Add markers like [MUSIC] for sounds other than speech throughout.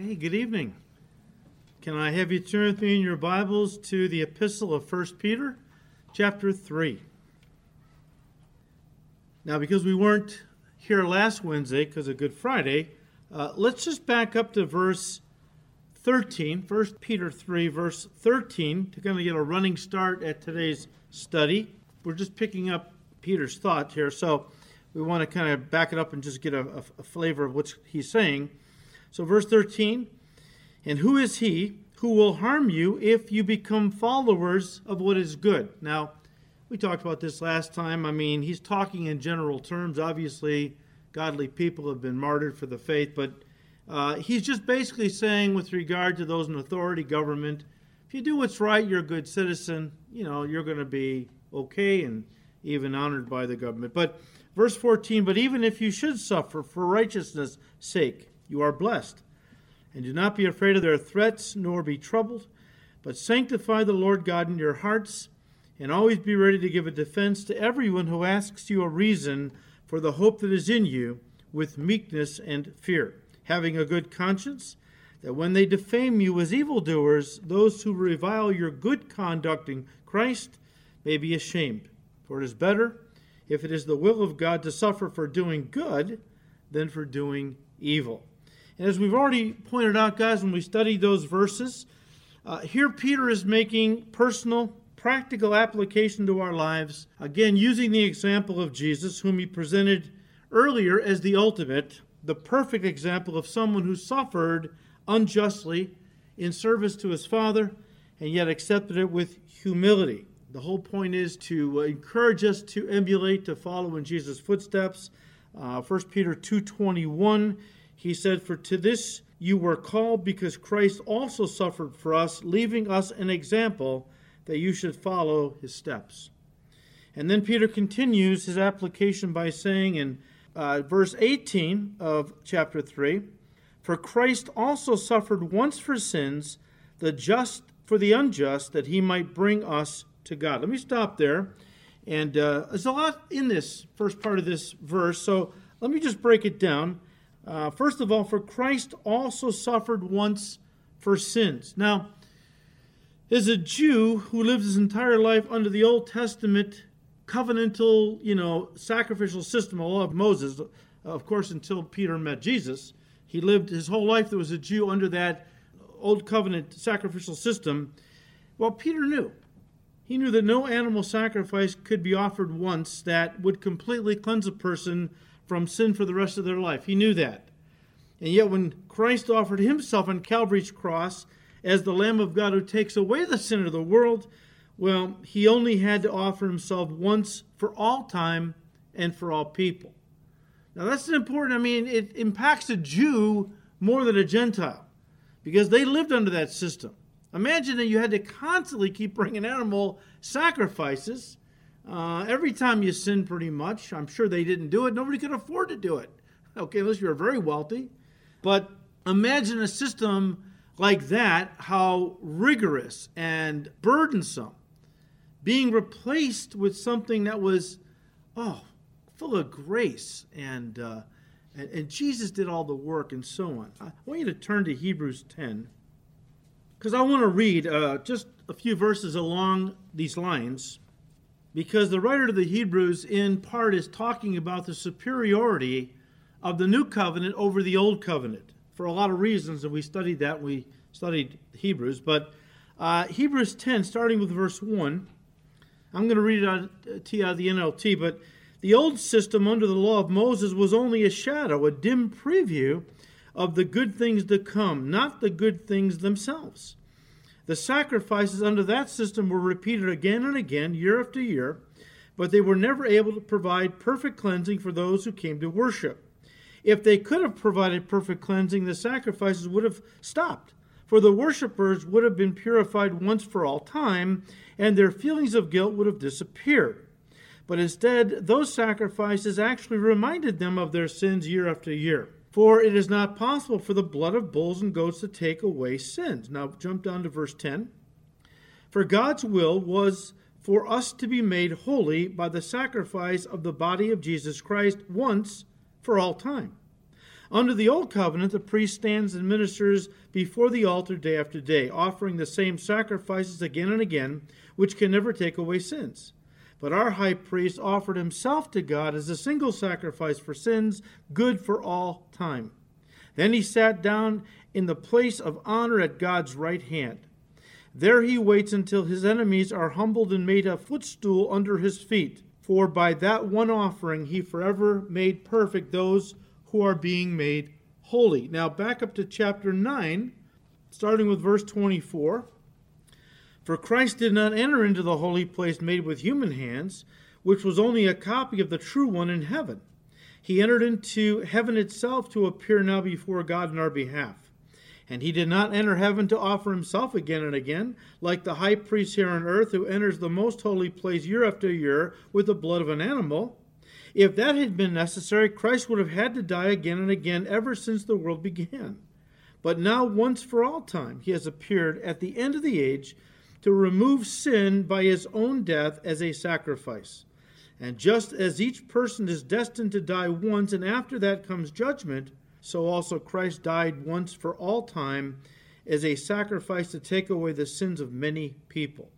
Hey, good evening. Can I have you turn with me in your Bibles to the epistle of 1 Peter, chapter 3? Now, because we weren't here last Wednesday because of Good Friday, uh, let's just back up to verse 13, 1 Peter 3, verse 13, to kind of get a running start at today's study. We're just picking up Peter's thought here, so we want to kind of back it up and just get a, a, a flavor of what he's saying. So, verse 13, and who is he who will harm you if you become followers of what is good? Now, we talked about this last time. I mean, he's talking in general terms. Obviously, godly people have been martyred for the faith, but uh, he's just basically saying, with regard to those in authority, government, if you do what's right, you're a good citizen. You know, you're going to be okay and even honored by the government. But verse 14, but even if you should suffer for righteousness' sake, you are blessed. And do not be afraid of their threats, nor be troubled, but sanctify the Lord God in your hearts, and always be ready to give a defense to everyone who asks you a reason for the hope that is in you with meekness and fear, having a good conscience, that when they defame you as evildoers, those who revile your good conduct in Christ may be ashamed. For it is better, if it is the will of God to suffer for doing good, than for doing evil. And as we've already pointed out, guys, when we studied those verses, uh, here Peter is making personal, practical application to our lives, again, using the example of Jesus, whom he presented earlier as the ultimate, the perfect example of someone who suffered unjustly in service to his Father and yet accepted it with humility. The whole point is to uh, encourage us to emulate, to follow in Jesus' footsteps. Uh, 1 Peter 2.21 he said, For to this you were called because Christ also suffered for us, leaving us an example that you should follow his steps. And then Peter continues his application by saying in uh, verse 18 of chapter 3 For Christ also suffered once for sins, the just for the unjust, that he might bring us to God. Let me stop there. And uh, there's a lot in this first part of this verse, so let me just break it down. Uh, first of all, for Christ also suffered once for sins. Now, as a Jew who lived his entire life under the Old Testament covenantal, you know, sacrificial system, the law of Moses, of course, until Peter met Jesus, he lived his whole life there was a Jew under that old covenant sacrificial system. Well, Peter knew. He knew that no animal sacrifice could be offered once that would completely cleanse a person from sin for the rest of their life. He knew that. And yet, when Christ offered himself on Calvary's cross as the Lamb of God who takes away the sin of the world, well, he only had to offer himself once for all time and for all people. Now, that's important. I mean, it impacts a Jew more than a Gentile because they lived under that system. Imagine that you had to constantly keep bringing animal sacrifices uh, every time you sin, pretty much, I'm sure they didn't do it. Nobody could afford to do it. Okay, unless you're very wealthy. But imagine a system like that, how rigorous and burdensome, being replaced with something that was, oh, full of grace and, uh, and, and Jesus did all the work and so on. I want you to turn to Hebrews 10 because I want to read uh, just a few verses along these lines because the writer of the Hebrews, in part, is talking about the superiority of the new covenant over the old covenant for a lot of reasons, and we studied that. We studied Hebrews, but uh, Hebrews 10, starting with verse 1, I'm going to read it out to you out of the NLT, but the old system under the law of Moses was only a shadow, a dim preview of the good things to come, not the good things themselves. The sacrifices under that system were repeated again and again, year after year, but they were never able to provide perfect cleansing for those who came to worship. If they could have provided perfect cleansing, the sacrifices would have stopped, for the worshippers would have been purified once for all time, and their feelings of guilt would have disappeared. But instead, those sacrifices actually reminded them of their sins year after year. For it is not possible for the blood of bulls and goats to take away sins. Now jump down to verse 10. For God's will was for us to be made holy by the sacrifice of the body of Jesus Christ once for all time. Under the Old Covenant, the priest stands and ministers before the altar day after day, offering the same sacrifices again and again, which can never take away sins. But our high priest offered himself to God as a single sacrifice for sins, good for all time. Then he sat down in the place of honor at God's right hand. There he waits until his enemies are humbled and made a footstool under his feet. For by that one offering he forever made perfect those who are being made holy. Now, back up to chapter 9, starting with verse 24. For Christ did not enter into the holy place made with human hands, which was only a copy of the true one in heaven. He entered into heaven itself to appear now before God in our behalf. And he did not enter heaven to offer himself again and again, like the high priest here on earth who enters the most holy place year after year with the blood of an animal. If that had been necessary, Christ would have had to die again and again ever since the world began. But now, once for all time, he has appeared at the end of the age to remove sin by his own death as a sacrifice. And just as each person is destined to die once, and after that comes judgment, so also Christ died once for all time as a sacrifice to take away the sins of many people.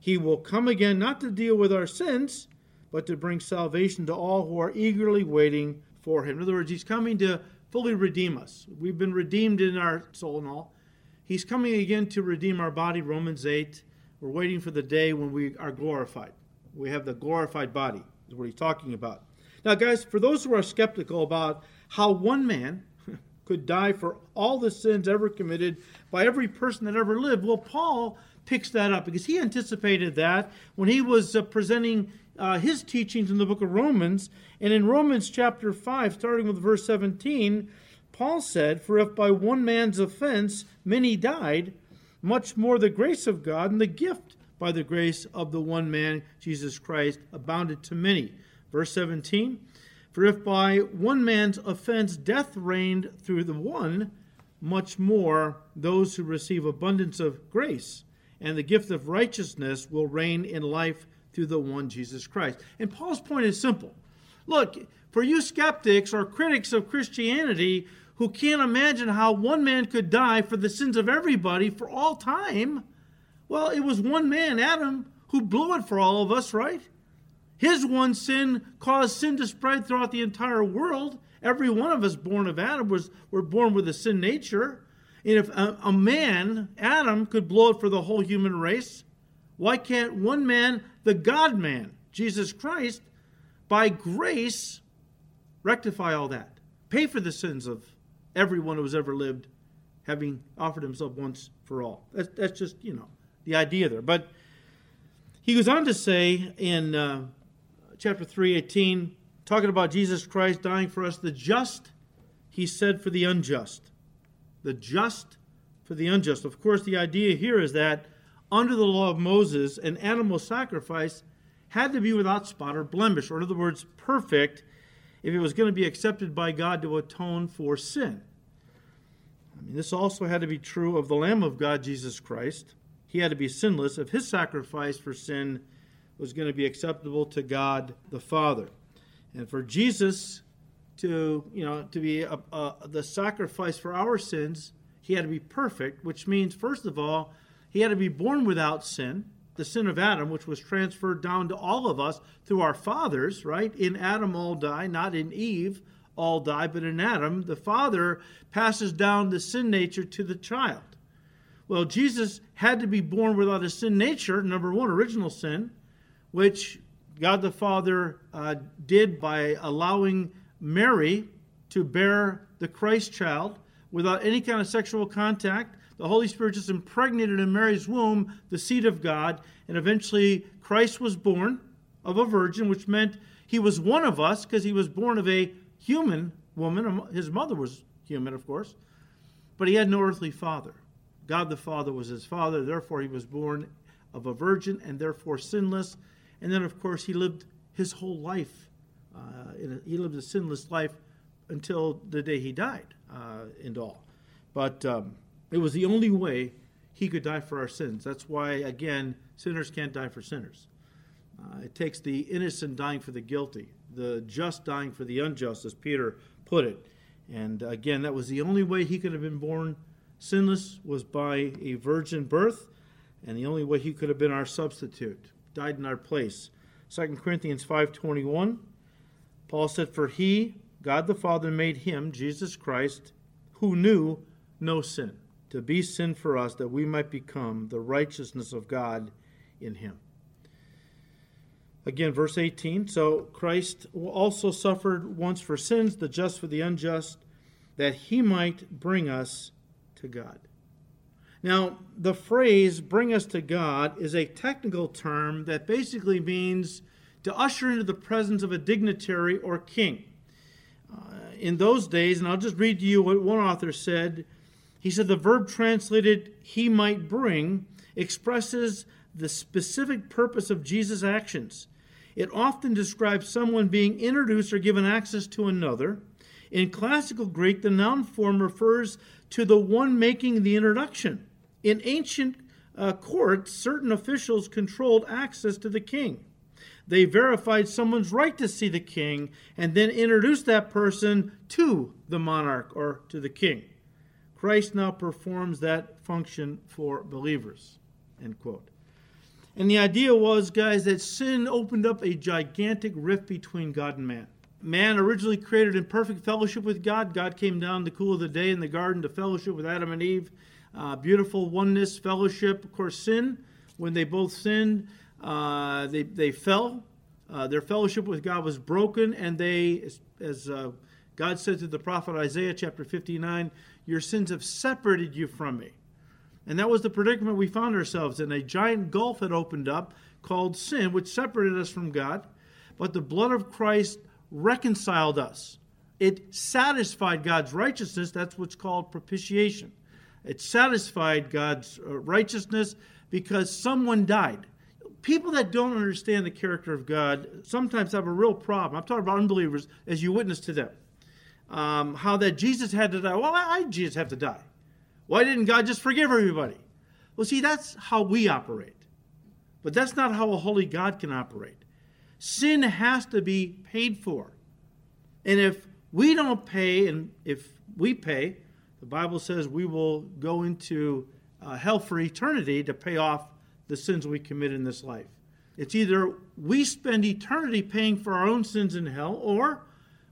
He will come again not to deal with our sins, but to bring salvation to all who are eagerly waiting for him. In other words, he's coming to fully redeem us. We've been redeemed in our soul and all. He's coming again to redeem our body, Romans 8. We're waiting for the day when we are glorified. We have the glorified body, is what he's talking about. Now, guys, for those who are skeptical about how one man [LAUGHS] could die for all the sins ever committed by every person that ever lived. Well, Paul picks that up because he anticipated that when he was uh, presenting uh, his teachings in the book of Romans. And in Romans chapter 5, starting with verse 17, Paul said, For if by one man's offense many died, much more the grace of God and the gift by the grace of the one man, Jesus Christ, abounded to many. Verse 17, for if by one man's offense death reigned through the one, much more those who receive abundance of grace and the gift of righteousness will reign in life through the one Jesus Christ. And Paul's point is simple. Look, for you skeptics or critics of Christianity who can't imagine how one man could die for the sins of everybody for all time, well, it was one man, Adam, who blew it for all of us, right? His one sin caused sin to spread throughout the entire world. Every one of us born of Adam was were born with a sin nature. And if a, a man, Adam, could blow it for the whole human race, why can't one man, the God man, Jesus Christ, by grace, rectify all that? Pay for the sins of everyone who has ever lived, having offered himself once for all. That's, that's just, you know, the idea there. But he goes on to say in uh, chapter 3:18, talking about Jesus Christ dying for us, the just, he said for the unjust. The just for the unjust. Of course, the idea here is that under the law of Moses, an animal sacrifice had to be without spot or blemish, or in other words, perfect, if it was going to be accepted by God to atone for sin. This also had to be true of the Lamb of God, Jesus Christ. He had to be sinless if his sacrifice for sin was going to be acceptable to God the Father. And for Jesus to, you know, to be a, a, the sacrifice for our sins, he had to be perfect, which means, first of all, he had to be born without sin, the sin of Adam, which was transferred down to all of us through our fathers, right? In Adam, all die, not in Eve, all die, but in Adam, the father passes down the sin nature to the child. Well, Jesus had to be born without a sin nature, number one, original sin, which God the Father uh, did by allowing Mary to bear the Christ child without any kind of sexual contact. The Holy Spirit just impregnated in Mary's womb the seed of God, and eventually Christ was born of a virgin, which meant he was one of us because he was born of a human woman. His mother was human, of course, but he had no earthly father. God the Father was his father, therefore, he was born of a virgin and therefore sinless and then, of course, he lived his whole life. Uh, a, he lived a sinless life until the day he died, uh, and all. But um, it was the only way he could die for our sins. That's why, again, sinners can't die for sinners. Uh, it takes the innocent dying for the guilty, the just dying for the unjust, as Peter put it. And again, that was the only way he could have been born sinless was by a virgin birth, and the only way he could have been our substitute, died in our place. 2 Corinthians 5:21 Paul said for he God the Father made him Jesus Christ who knew no sin to be sin for us that we might become the righteousness of God in him. Again, verse 18 So Christ also suffered once for sins, the just for the unjust, that he might bring us to God. Now, the phrase bring us to God is a technical term that basically means to usher into the presence of a dignitary or king. Uh, in those days, and I'll just read to you what one author said. He said the verb translated he might bring expresses the specific purpose of Jesus' actions. It often describes someone being introduced or given access to another. In classical Greek, the noun form refers to the one making the introduction. In ancient uh, courts, certain officials controlled access to the king. They verified someone's right to see the king and then introduced that person to the monarch or to the king. Christ now performs that function for believers. End quote. And the idea was, guys, that sin opened up a gigantic rift between God and man. Man originally created in perfect fellowship with God. God came down the cool of the day in the garden to fellowship with Adam and Eve. Uh, beautiful oneness, fellowship. Of course, sin, when they both sinned, uh, they, they fell. Uh, their fellowship with God was broken, and they, as, as uh, God said to the prophet Isaiah, chapter 59, Your sins have separated you from me. And that was the predicament we found ourselves in. A giant gulf had opened up called sin, which separated us from God. But the blood of Christ reconciled us. It satisfied God's righteousness. That's what's called propitiation. It satisfied God's uh, righteousness because someone died. People that don't understand the character of God sometimes have a real problem. I'm talking about unbelievers as you witness to them. Um, how that Jesus had to die. Well, I, I Jesus have to die. Why didn't God just forgive everybody? Well, see, that's how we operate. But that's not how a holy God can operate. Sin has to be paid for. And if we don't pay, and if we pay, the Bible says we will go into uh, hell for eternity to pay off the sins we commit in this life. It's either we spend eternity paying for our own sins in hell, or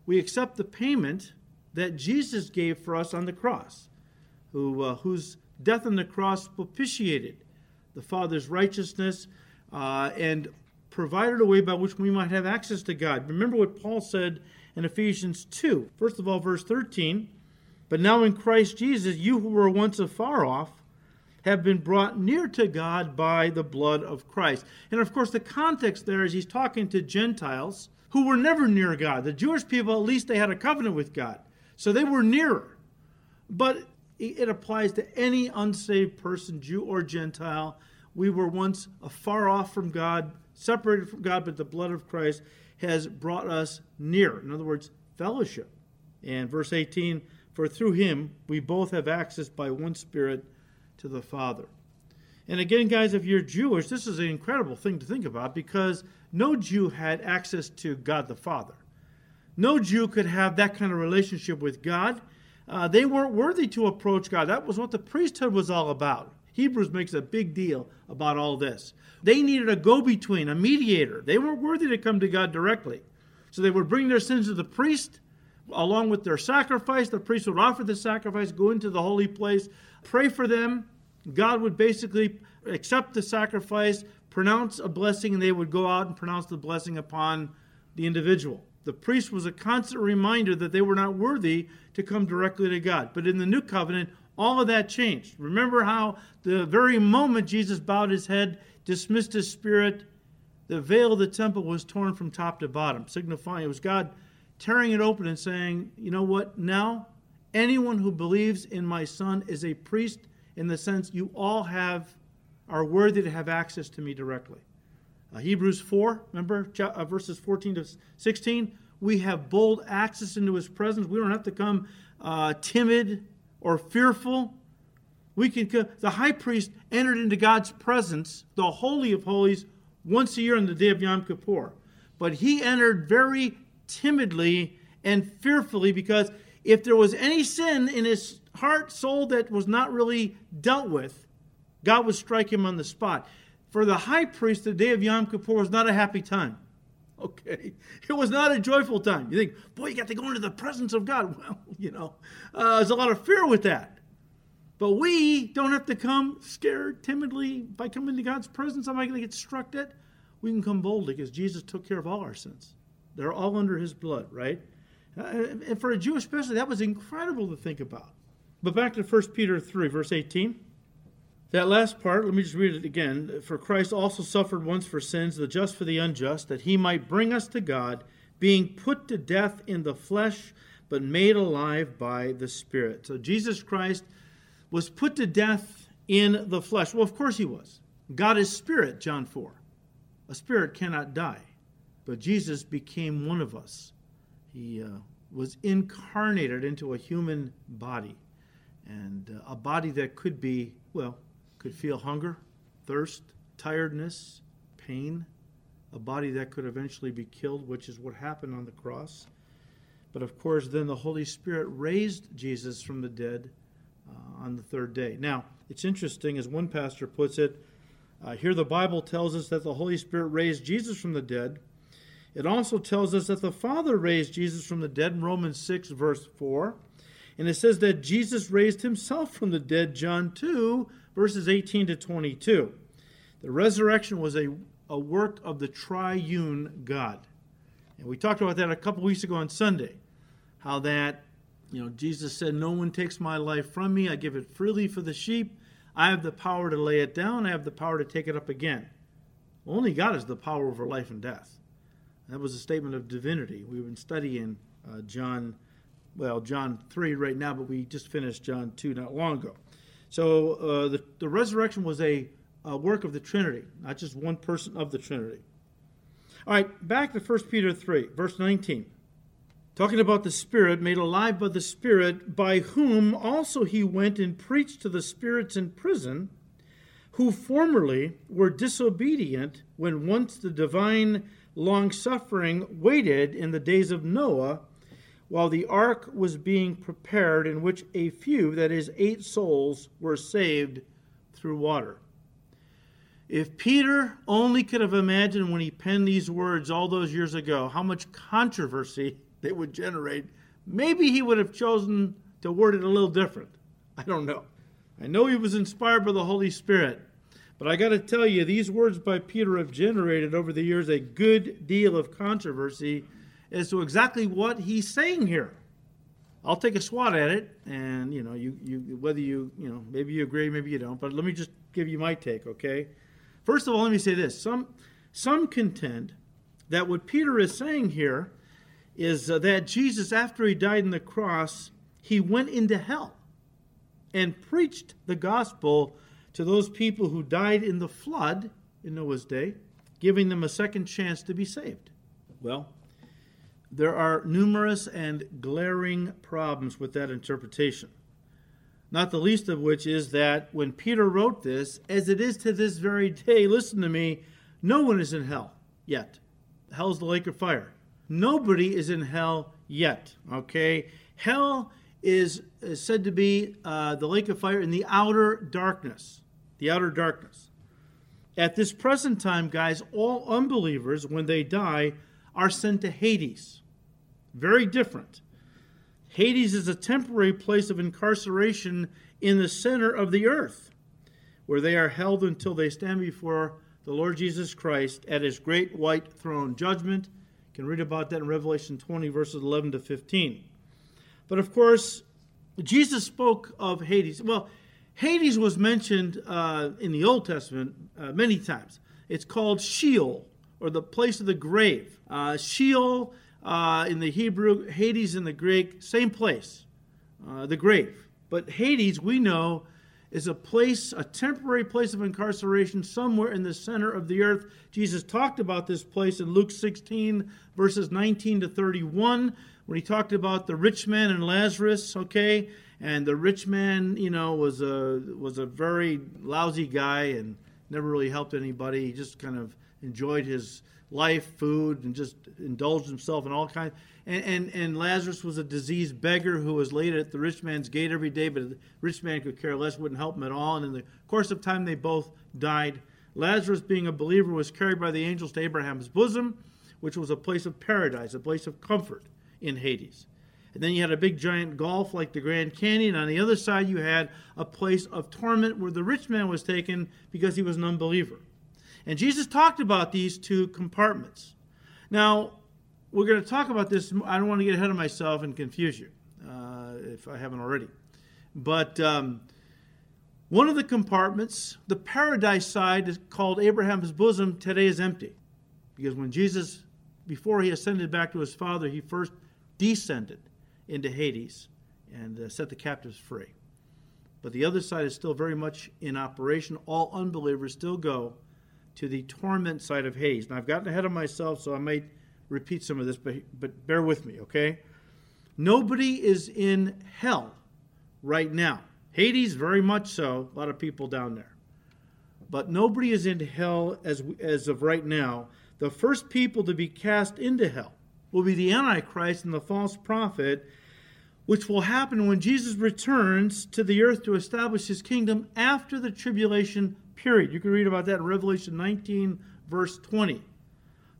we accept the payment that Jesus gave for us on the cross who, uh, whose death on the cross propitiated the Father's righteousness uh, and provided a way by which we might have access to God. Remember what Paul said in Ephesians 2. First of all, verse 13 But now in Christ Jesus, you who were once afar off, have been brought near to God by the blood of Christ. And of course, the context there is he's talking to Gentiles who were never near God. The Jewish people, at least, they had a covenant with God, so they were nearer. But it applies to any unsaved person, Jew or Gentile. We were once afar off from God, separated from God, but the blood of Christ has brought us near. In other words, fellowship. And verse 18, for through him we both have access by one Spirit to the Father. And again, guys, if you're Jewish, this is an incredible thing to think about because no Jew had access to God the Father. No Jew could have that kind of relationship with God uh, they weren't worthy to approach God. That was what the priesthood was all about. Hebrews makes a big deal about all this. They needed a go between, a mediator. They weren't worthy to come to God directly. So they would bring their sins to the priest along with their sacrifice. The priest would offer the sacrifice, go into the holy place, pray for them. God would basically accept the sacrifice, pronounce a blessing, and they would go out and pronounce the blessing upon the individual. The priest was a constant reminder that they were not worthy to come directly to God. But in the new covenant, all of that changed. Remember how the very moment Jesus bowed his head, dismissed his spirit, the veil of the temple was torn from top to bottom, signifying it was God tearing it open and saying, You know what? Now, anyone who believes in my son is a priest in the sense you all have are worthy to have access to me directly. Uh, Hebrews 4, remember uh, verses 14 to 16? We have bold access into his presence. We don't have to come uh, timid or fearful. We can come, the high priest entered into God's presence, the holy of holies, once a year on the day of Yom Kippur. But he entered very timidly and fearfully because if there was any sin in his heart, soul that was not really dealt with, God would strike him on the spot. For the high priest, the day of Yom Kippur was not a happy time. [LAUGHS] Okay, it was not a joyful time. You think, boy, you got to go into the presence of God. [LAUGHS] Well, you know, uh, there's a lot of fear with that. But we don't have to come scared, timidly. By coming to God's presence, am I going to get struck at? We can come boldly because Jesus took care of all our sins. They're all under his blood, right? Uh, and for a Jew especially, that was incredible to think about. But back to 1 Peter 3, verse 18. That last part, let me just read it again. For Christ also suffered once for sins, the just for the unjust, that he might bring us to God, being put to death in the flesh, but made alive by the Spirit. So Jesus Christ was put to death in the flesh. Well, of course he was. God is spirit, John 4. A spirit cannot die. But Jesus became one of us. He uh, was incarnated into a human body, and uh, a body that could be, well, could feel hunger, thirst, tiredness, pain, a body that could eventually be killed, which is what happened on the cross. But of course, then the Holy Spirit raised Jesus from the dead uh, on the third day. Now, it's interesting, as one pastor puts it, uh, here the Bible tells us that the Holy Spirit raised Jesus from the dead. It also tells us that the Father raised Jesus from the dead in Romans 6, verse 4. And it says that Jesus raised himself from the dead, John 2, verses 18 to 22. The resurrection was a, a work of the triune God. And we talked about that a couple weeks ago on Sunday. How that, you know, Jesus said, No one takes my life from me. I give it freely for the sheep. I have the power to lay it down. I have the power to take it up again. Only God has the power over life and death. That was a statement of divinity. We've been studying uh, John, well, John 3 right now, but we just finished John 2 not long ago. So uh, the, the resurrection was a, a, work of the Trinity, not just one person of the Trinity. All right, back to 1 Peter 3, verse 19. Talking about the Spirit, made alive by the Spirit, by whom also he went and preached to the spirits in prison, who formerly were disobedient when once the divine long suffering waited in the days of Noah while the ark was being prepared, in which a few, that is, eight souls, were saved through water. If Peter only could have imagined when he penned these words all those years ago how much controversy [LAUGHS] they would generate, maybe he would have chosen to word it a little different. I don't know. I know he was inspired by the Holy Spirit, but I got to tell you, these words by Peter have generated over the years a good deal of controversy as to exactly what he's saying here. I'll take a swat at it, and you know, you, you whether you you know maybe you agree, maybe you don't. But let me just give you my take, okay? First of all, let me say this: some some contend that what Peter is saying here is uh, that Jesus, after he died on the cross, he went into hell and preached the gospel to those people who died in the flood in Noah's day, giving them a second chance to be saved. Well, there are numerous and glaring problems with that interpretation. Not the least of which is that when Peter wrote this, as it is to this very day, listen to me, no one is in hell yet. Hell's the lake of fire. Nobody is in hell yet, okay? Hell is, is said to be uh, the lake of fire in the outer darkness. The outer darkness. At this present time, guys, all unbelievers, when they die, are sent to Hades. Very different. Hades is a temporary place of incarceration in the center of the earth, where they are held until they stand before the Lord Jesus Christ at his great white throne judgment. You can read about that in Revelation 20, verses 11 to 15. But of course, Jesus spoke of Hades. Well, Hades was mentioned uh, in the Old Testament uh, many times. It's called Sheol, or the place of the grave. Uh, Sheol uh, in the Hebrew, Hades in the Greek, same place, uh, the grave. But Hades, we know, is a place, a temporary place of incarceration somewhere in the center of the earth. Jesus talked about this place in Luke 16, verses 19 to 31, when he talked about the rich man and Lazarus, okay? And the rich man, you know, was a was a very lousy guy and never really helped anybody. He just kind of enjoyed his life, food, and just indulged himself in all kinds. and, and, and Lazarus was a diseased beggar who was laid at the rich man's gate every day, but the rich man could care less, wouldn't help him at all. And in the course of time, they both died. Lazarus, being a believer, was carried by the angels to Abraham's bosom, which was a place of paradise, a place of comfort in Hades. And then you had a big giant gulf like the Grand Canyon. On the other side, you had a place of torment where the rich man was taken because he was an unbeliever. And Jesus talked about these two compartments. Now, we're going to talk about this. I don't want to get ahead of myself and confuse you uh, if I haven't already. But um, one of the compartments, the paradise side, is called Abraham's bosom, today is empty. Because when Jesus, before he ascended back to his Father, he first descended into Hades and uh, set the captives free. But the other side is still very much in operation. All unbelievers still go to the torment side of Hades. Now, I've gotten ahead of myself, so I might repeat some of this, but, but bear with me, okay? Nobody is in hell right now. Hades, very much so. A lot of people down there. But nobody is in hell as, as of right now. The first people to be cast into hell will be the Antichrist and the false prophet, which will happen when Jesus returns to the earth to establish his kingdom after the tribulation period. You can read about that in Revelation 19, verse 20.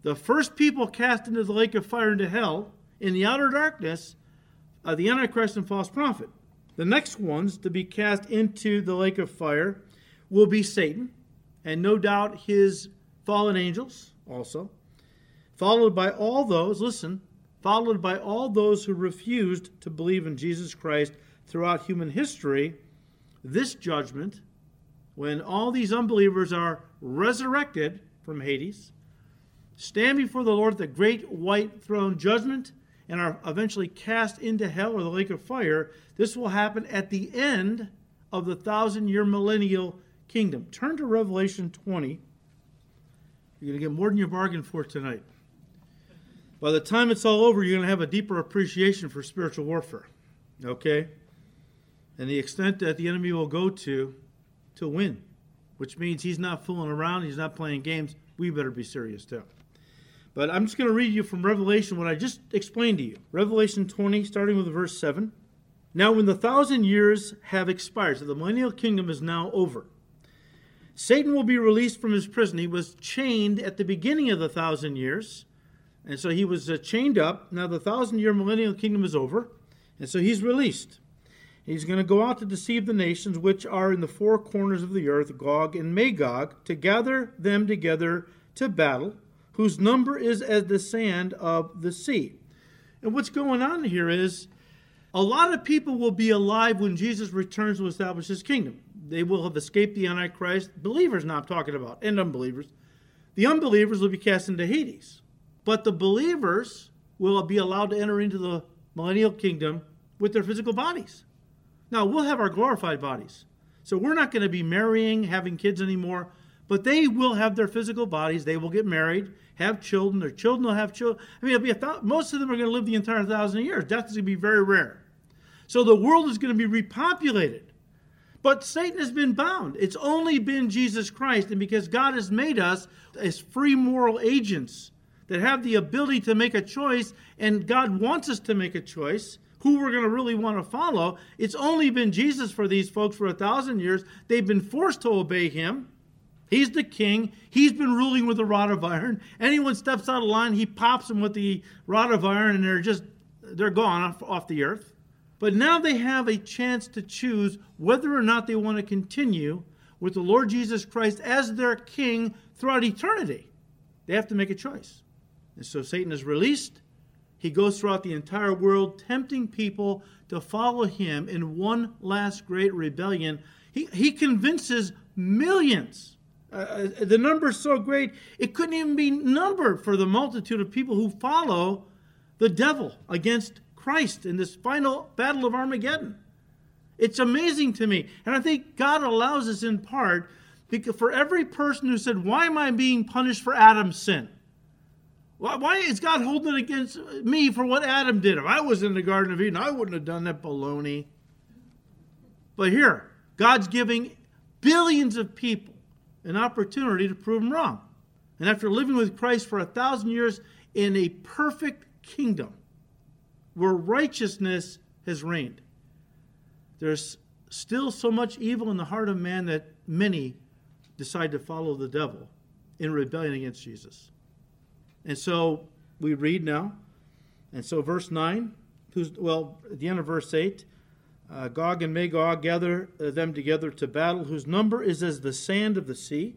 The first people cast into the lake of fire into hell in the outer darkness are the Antichrist and false prophet. The next ones to be cast into the lake of fire will be Satan, and no doubt his fallen angels also, followed by all those, listen, followed by all those who refused to believe in Jesus Christ throughout human history. This judgment when all these unbelievers are resurrected from Hades, stand before the Lord at the great white throne judgment, and are eventually cast into hell or the lake of fire, this will happen at the end of the thousand year millennial kingdom. Turn to Revelation 20. You're going to get more than you bargained for tonight. By the time it's all over, you're going to have a deeper appreciation for spiritual warfare. Okay? And the extent that the enemy will go to to win, which means he's not fooling around, he's not playing games. We better be serious too. But I'm just going to read you from Revelation what I just explained to you. Revelation 20, starting with verse 7. Now, when the thousand years have expired, so the millennial kingdom is now over, Satan will be released from his prison. He was chained at the beginning of the thousand years, and so he was uh, chained up. Now, the thousand year millennial kingdom is over, and so he's released. He's going to go out to deceive the nations which are in the four corners of the earth, Gog and Magog, to gather them together to battle, whose number is as the sand of the sea. And what's going on here is a lot of people will be alive when Jesus returns to establish his kingdom. They will have escaped the Antichrist. Believers, now I'm talking about, and unbelievers. The unbelievers will be cast into Hades. But the believers will be allowed to enter into the millennial kingdom with their physical bodies. Now, we'll have our glorified bodies. So we're not going to be marrying, having kids anymore, but they will have their physical bodies. They will get married, have children. Their children will have children. I mean, th- most of them are going to live the entire thousand years. Death is going to be very rare. So the world is going to be repopulated. But Satan has been bound. It's only been Jesus Christ. And because God has made us as free moral agents that have the ability to make a choice, and God wants us to make a choice, who we're going to really want to follow. It's only been Jesus for these folks for a thousand years. They've been forced to obey him. He's the king. He's been ruling with a rod of iron. Anyone steps out of line, he pops them with the rod of iron, and they're just they're gone off, off the earth. But now they have a chance to choose whether or not they want to continue with the Lord Jesus Christ as their king throughout eternity. They have to make a choice. And so Satan is released. He goes throughout the entire world, tempting people to follow him in one last great rebellion. He, he convinces millions. Uh, uh, the number is so great, it couldn't even be numbered for the multitude of people who follow the devil against Christ in this final battle of Armageddon. It's amazing to me. And I think God allows us in part because for every person who said, Why am I being punished for Adam's sin? Why, why is God holding it against me for what Adam did? If I was in the Garden of Eden, I wouldn't have done that baloney. But here, God's giving billions of people an opportunity to prove him wrong. And after living with Christ for a thousand years in a perfect kingdom, where righteousness has reigned. There's still so much evil in the heart of man that many decide to follow the devil in rebellion against Jesus. And so we read now. And so, verse 9, who's, well, at the end of verse 8, uh, Gog and Magog gather uh, them together to battle, whose number is as the sand of the sea.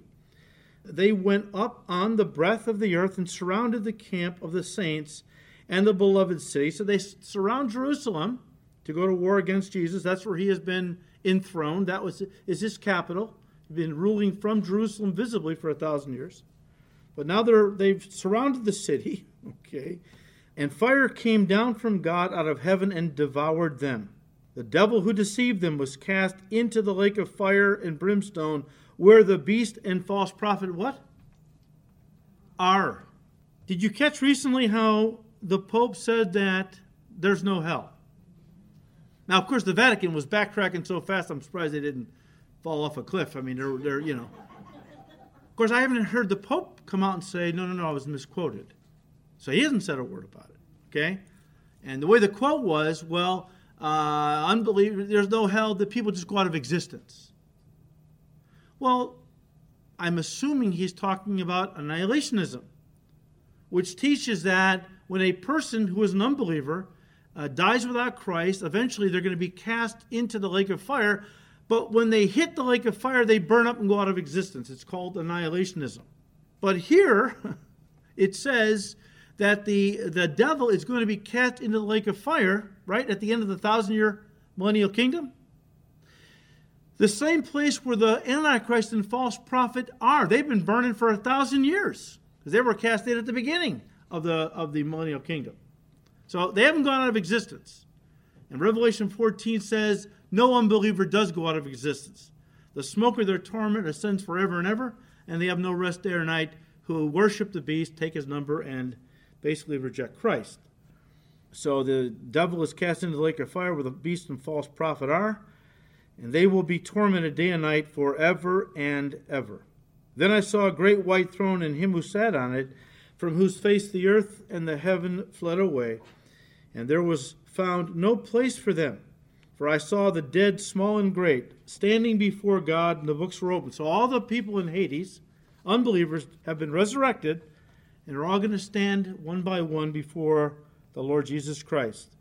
They went up on the breadth of the earth and surrounded the camp of the saints and the beloved city. So they surround Jerusalem to go to war against Jesus. That's where he has been enthroned. That was is his capital. He's been ruling from Jerusalem visibly for a thousand years. But now they're they've surrounded the city. [LAUGHS] Okay. And fire came down from God out of heaven and devoured them. The devil who deceived them was cast into the lake of fire and brimstone, where the beast and false prophet what? Are. Did you catch recently how the Pope said that there's no hell? Now, of course, the Vatican was backtracking so fast, I'm surprised they didn't fall off a cliff. I mean, they're, they're you know. Of course, I haven't heard the Pope come out and say, no, no, no, I was misquoted. So he hasn't said a word about it, okay? And the way the quote was, well, uh, there's no hell, that people just go out of existence. Well, I'm assuming he's talking about annihilationism, which teaches that when a person who is an unbeliever uh, dies without Christ, eventually they're going to be cast into the lake of fire. But when they hit the lake of fire, they burn up and go out of existence. It's called annihilationism. But here, [LAUGHS] it says that the, the devil is going to be cast into the lake of fire, right, at the end of the thousand year millennial kingdom. The same place where the Antichrist and false prophet are. They've been burning for a thousand years because they were cast in at the beginning of the, of the millennial kingdom. So they haven't gone out of existence. And Revelation 14 says, No unbeliever does go out of existence. The smoke of their torment ascends forever and ever, and they have no rest day or night who worship the beast, take his number, and basically reject Christ. So the devil is cast into the lake of fire where the beast and false prophet are, and they will be tormented day and night forever and ever. Then I saw a great white throne and him who sat on it, from whose face the earth and the heaven fled away, and there was found no place for them. For I saw the dead, small and great, standing before God, and the books were open. So all the people in Hades, unbelievers, have been resurrected and are all going to stand one by one before the Lord Jesus Christ.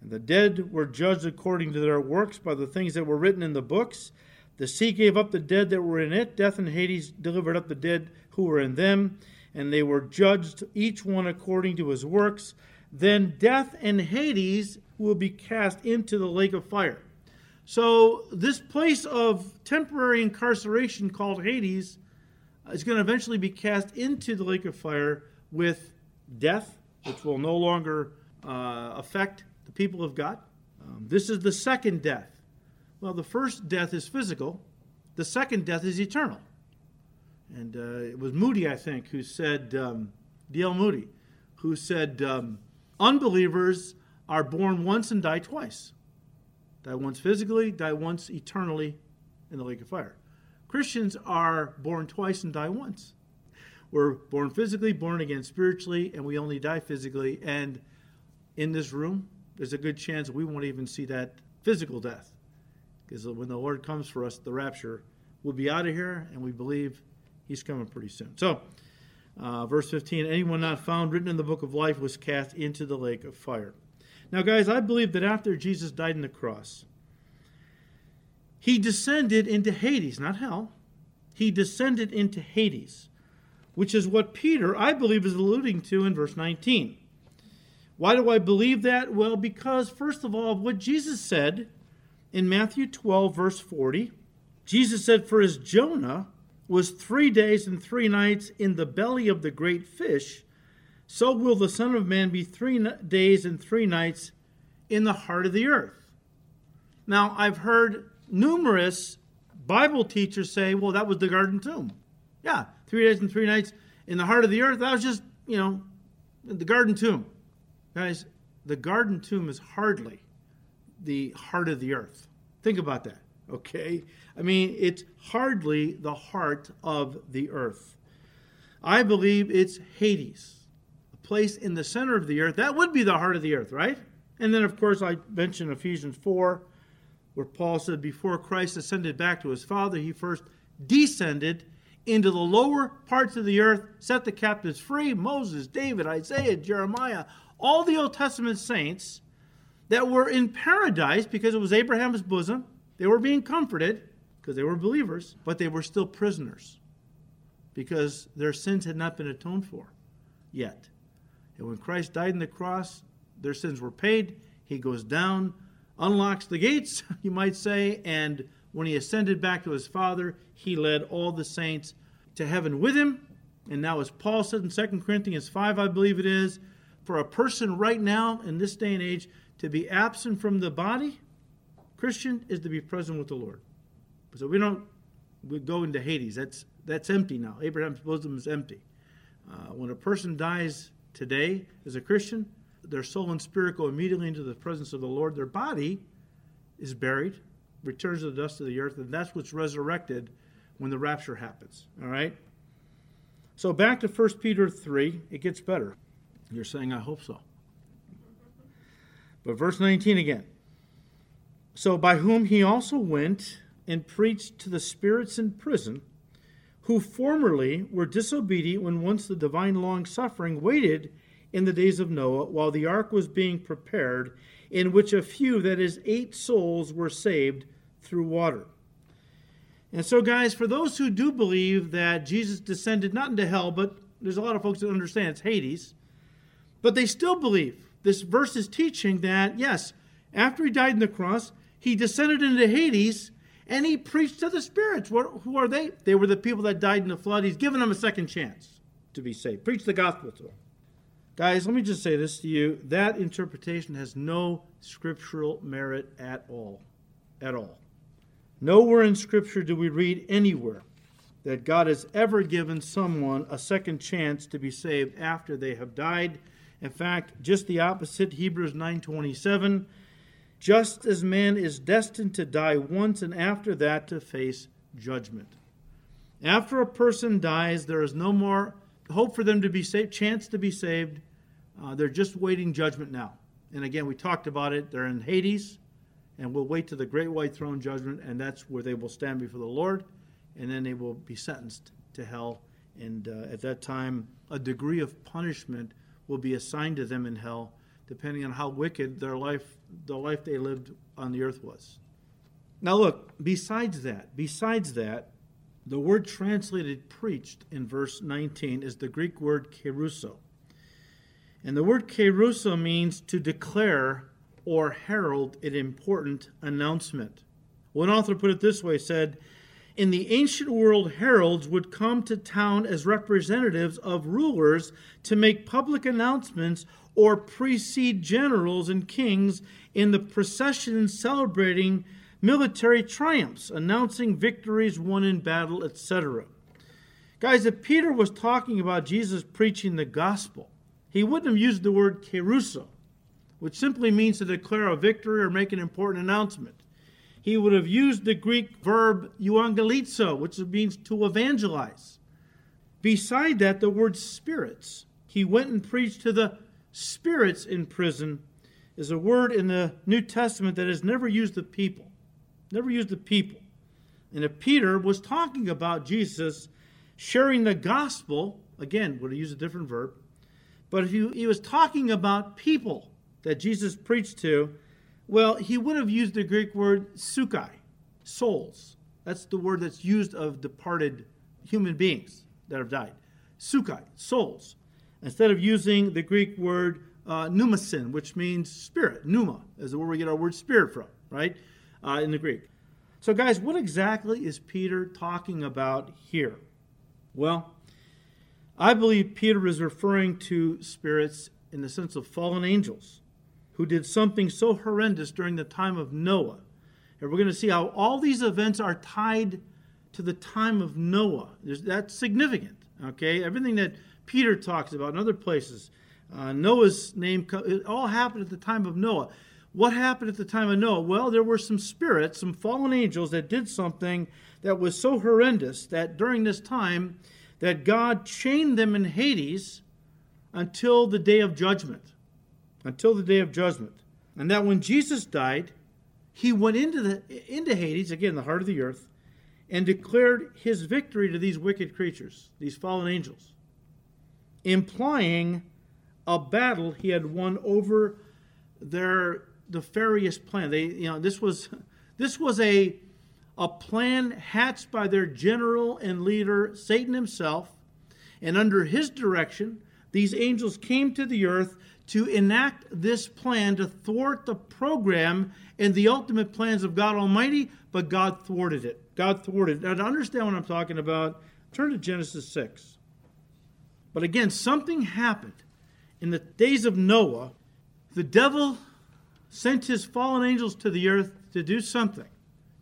And the dead were judged according to their works by the things that were written in the books. The sea gave up the dead that were in it. Death and Hades delivered up the dead who were in them. And they were judged, each one according to his works. Then death and Hades will be cast into the lake of fire. So, this place of temporary incarceration called Hades is going to eventually be cast into the lake of fire with death, which will no longer uh, affect the people of God. Um, this is the second death. Well, the first death is physical, the second death is eternal. And uh, it was Moody, I think, who said, um, D.L. Moody, who said, um, unbelievers are born once and die twice. Die once physically, die once eternally in the lake of fire. Christians are born twice and die once. We're born physically, born again spiritually, and we only die physically. And in this room, there's a good chance we won't even see that physical death. Because when the Lord comes for us, the rapture, we'll be out of here, and we believe He's coming pretty soon. So, uh, verse 15 anyone not found written in the book of life was cast into the lake of fire. Now, guys, I believe that after Jesus died on the cross, he descended into Hades, not hell. He descended into Hades, which is what Peter, I believe, is alluding to in verse 19. Why do I believe that? Well, because, first of all, of what Jesus said in Matthew 12, verse 40, Jesus said, For as Jonah was three days and three nights in the belly of the great fish, so will the Son of Man be three days and three nights in the heart of the earth. Now, I've heard numerous Bible teachers say, well, that was the garden tomb. Yeah, three days and three nights in the heart of the earth. That was just, you know, the garden tomb. Guys, the garden tomb is hardly the heart of the earth. Think about that, okay? I mean, it's hardly the heart of the earth. I believe it's Hades, place in the center of the earth. That would be the heart of the earth, right? And then, of course, I mentioned Ephesians 4, where Paul said, Before Christ ascended back to his Father, he first descended into the lower parts of the earth, set the captives free. Moses, David, Isaiah, Jeremiah, all the Old Testament saints that were in paradise because it was Abraham's bosom. They were being comforted because they were believers, but they were still prisoners because their sins had not been atoned for yet. And when Christ died on the cross, their sins were paid. He goes down, unlocks the gates, [LAUGHS] you might say, and when he ascended back to his Father, he led all the saints to heaven with him. And now, as Paul said in 2 Corinthians 5, I believe it is, for a person right now in this day and age to be absent from the body, Christian, is to be present with the Lord. So we don't we go into Hades. That's that's empty now. Abraham's bosom is empty. Uh, when a person dies today as a Christian, their soul and spirit go immediately into the presence of the Lord. Their body is buried, returns to the dust of the earth, and that's what's resurrected when the rapture happens. All right? So back to 1 Peter 3, it gets better. You're saying, I hope so. But verse 19 again. So by whom he also went and preached to the spirits in prison, who formerly were disobedient when once the divine long suffering waited in the days of Noah while the ark was being prepared, in which a few, that is, eight souls, were saved through water. And so, guys, for those who do believe that Jesus descended not into hell, but there's a lot of folks that understand it's Hades, but they still believe this verse is teaching that, yes, after he died on the cross, he descended into Hades and he preached to the spirits. Who are they? They were the people that died in the flood. He's given them a second chance to be saved. Preach the gospel to them. Guys, let me just say this to you. That interpretation has no scriptural merit at all. At all. Nowhere in Scripture do we read anywhere that God has ever given someone a second chance to be saved after they have died. In fact, just the opposite, Hebrews 9:27, just as man is destined to die once and after that to face judgment. After a person dies, there is no more hope for them to be saved, chance to be saved. Uh, they're just waiting judgment now. And again, we talked about it. They're in Hades, and we'll wait to the great white throne judgment, and that's where they will stand before the Lord, and then they will be sentenced to hell. And uh, at that time, a degree of punishment will be assigned to them in hell, depending on how wicked their life, the life they lived on the earth was. Now, look. Besides that, besides that, the word translated preached in verse 19 is the Greek word kerusso. And the word kerusso means to declare or herald an important announcement. One author put it this way said, In the ancient world, heralds would come to town as representatives of rulers to make public announcements or precede generals and kings in the processions celebrating military triumphs, announcing victories won in battle, etc. Guys, if Peter was talking about Jesus preaching the gospel, he wouldn't have used the word kerusso, which simply means to declare a victory or make an important announcement. He would have used the Greek verb euangelizo, which means to evangelize. Beside that, the word spirits. He went and preached to the spirits in prison is a word in the New Testament that has never used the people never used the people. And if Peter was talking about Jesus sharing the gospel, again, would have used a different verb, but if he, he was talking about people that Jesus preached to, well, he would have used the Greek word sukai, souls. That's the word that's used of departed human beings that have died. Sukai, souls. Instead of using the Greek word uh, pneumasin, which means spirit, pneuma, is where we get our word spirit from, right? uh, in the Greek. So, guys, what exactly is Peter talking about here? Well, I believe Peter is referring to spirits in the sense of fallen angels who did something so horrendous during the time of Noah. And we're going to see how all these events are tied to the time of Noah. There's, that's significant, okay? Everything that Peter talks about in other places, uh, Noah's name, it all happened at the time of Noah. What happened at the time of Noah? Well, there were some spirits, some fallen angels that did something that was so horrendous that during this time that God chained them in Hades until the day of judgment. Until the day of judgment. And that when Jesus died, he went into the into Hades, again the heart of the earth, and declared his victory to these wicked creatures, these fallen angels, implying a battle he had won over their nefarious plan. They, you know, this was this was a a plan hatched by their general and leader Satan himself, and under his direction, these angels came to the earth to enact this plan to thwart the program and the ultimate plans of God Almighty, but God thwarted it. God thwarted it. Now, to understand what I'm talking about, turn to Genesis 6. But again, something happened in the days of Noah. The devil sent his fallen angels to the earth to do something,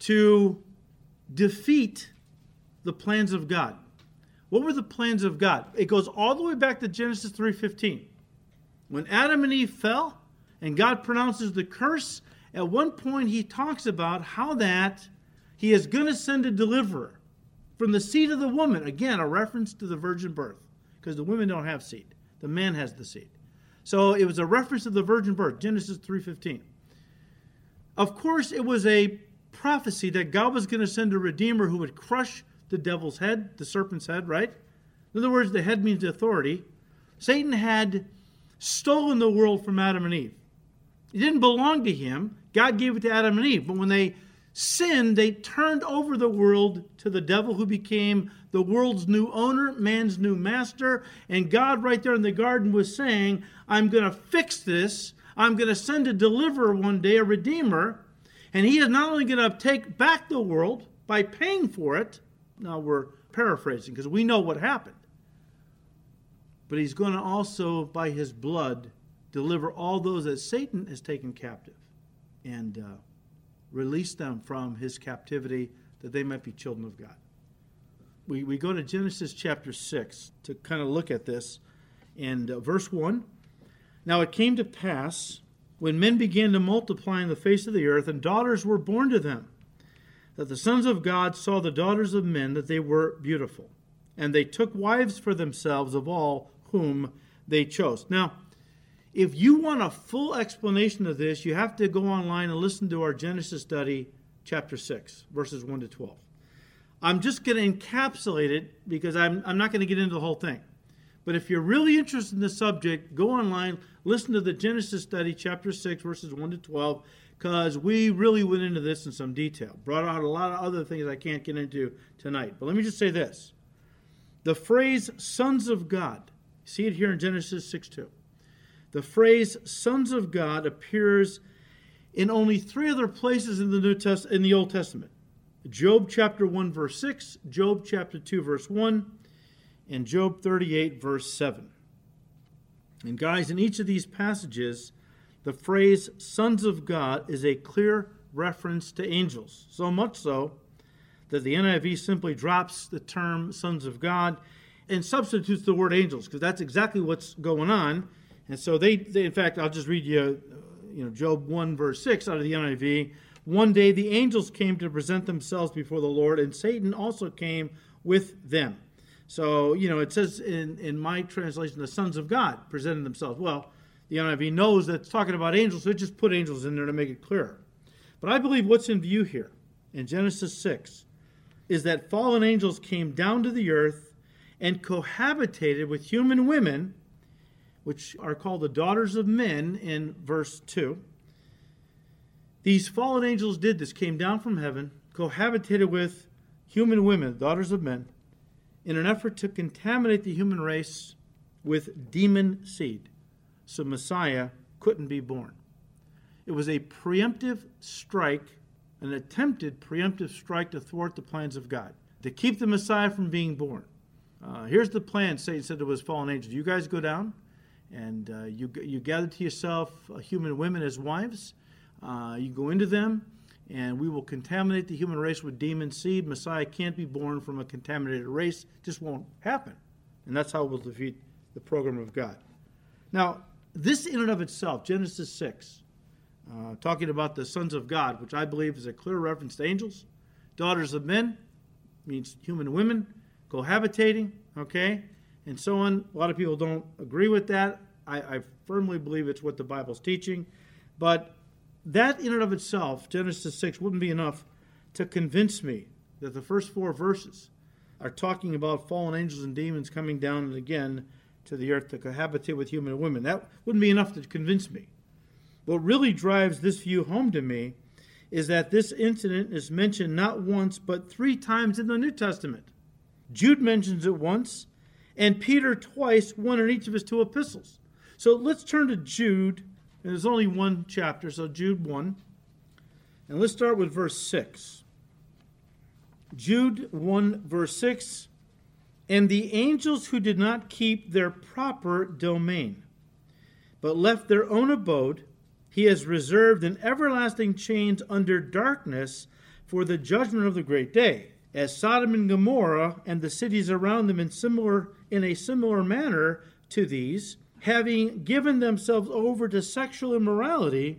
to defeat the plans of God. What were the plans of God? It goes all the way back to Genesis 3:15. When Adam and Eve fell and God pronounces the curse, at one point he talks about how that he is going to send a deliverer from the seed of the woman. Again, a reference to the virgin birth, because the women don't have seed. The man has the seed. So it was a reference to the virgin birth, Genesis 3:15. Of course, it was a prophecy that God was going to send a redeemer who would crush the devil's head, the serpent's head, right? In other words, the head means authority. Satan had stolen the world from Adam and Eve. It didn't belong to him. God gave it to Adam and Eve. But when they sinned, they turned over the world to the devil, who became the world's new owner, man's new master. And God, right there in the garden, was saying, I'm going to fix this. I'm going to send a deliverer one day, a redeemer. And he is not only going to take back the world by paying for it, now we're paraphrasing because we know what happened, but he's going to also, by his blood, deliver all those that Satan has taken captive and uh, release them from his captivity that they might be children of God. We, we go to Genesis chapter 6 to kind of look at this. And uh, verse 1 Now it came to pass when men began to multiply in the face of the earth, and daughters were born to them, that the sons of God saw the daughters of men that they were beautiful, and they took wives for themselves of all whom they chose. Now, if you want a full explanation of this, you have to go online and listen to our Genesis study, chapter 6, verses 1 to 12. I'm just going to encapsulate it because I'm, I'm not going to get into the whole thing. But if you're really interested in the subject, go online, listen to the Genesis study, chapter 6, verses 1 to 12, because we really went into this in some detail. Brought out a lot of other things I can't get into tonight. But let me just say this the phrase sons of God, see it here in Genesis 6 2 the phrase sons of God appears in only three other places in the New Test- in the Old Testament. Job chapter 1 verse 6, Job chapter 2 verse 1, and Job 38 verse 7. And guys, in each of these passages, the phrase sons of God is a clear reference to angels. So much so that the NIV simply drops the term sons of God and substitutes the word angels because that's exactly what's going on and so they, they in fact, I'll just read you, uh, you know, Job 1, verse 6 out of the NIV. One day the angels came to present themselves before the Lord, and Satan also came with them. So, you know, it says in, in my translation, the sons of God presented themselves. Well, the NIV knows that it's talking about angels, so it just put angels in there to make it clearer. But I believe what's in view here in Genesis 6 is that fallen angels came down to the earth and cohabitated with human women which are called the daughters of men in verse 2. These fallen angels did this, came down from heaven, cohabitated with human women, daughters of men, in an effort to contaminate the human race with demon seed. So Messiah couldn't be born. It was a preemptive strike, an attempted preemptive strike to thwart the plans of God, to keep the Messiah from being born. Uh, here's the plan Satan said to his fallen angels You guys go down, and uh, you, you gather to yourself uh, human women as wives. Uh, you go into them, and we will contaminate the human race with demon seed. Messiah can't be born from a contaminated race, it just won't happen. And that's how we'll defeat the program of God. Now, this in and of itself, Genesis 6, uh, talking about the sons of God, which I believe is a clear reference to angels, daughters of men, means human women, cohabitating, okay? and so on. A lot of people don't agree with that. I, I firmly believe it's what the Bible's teaching. But that in and of itself, Genesis 6, wouldn't be enough to convince me that the first four verses are talking about fallen angels and demons coming down and again to the earth to cohabitate with human women. That wouldn't be enough to convince me. What really drives this view home to me is that this incident is mentioned not once but three times in the New Testament. Jude mentions it once, and Peter twice, one in each of his two epistles. So let's turn to Jude, and there's only one chapter, so Jude 1. And let's start with verse 6. Jude 1, verse 6 And the angels who did not keep their proper domain, but left their own abode, he has reserved in everlasting chains under darkness for the judgment of the great day. As Sodom and Gomorrah and the cities around them in similar in a similar manner to these, having given themselves over to sexual immorality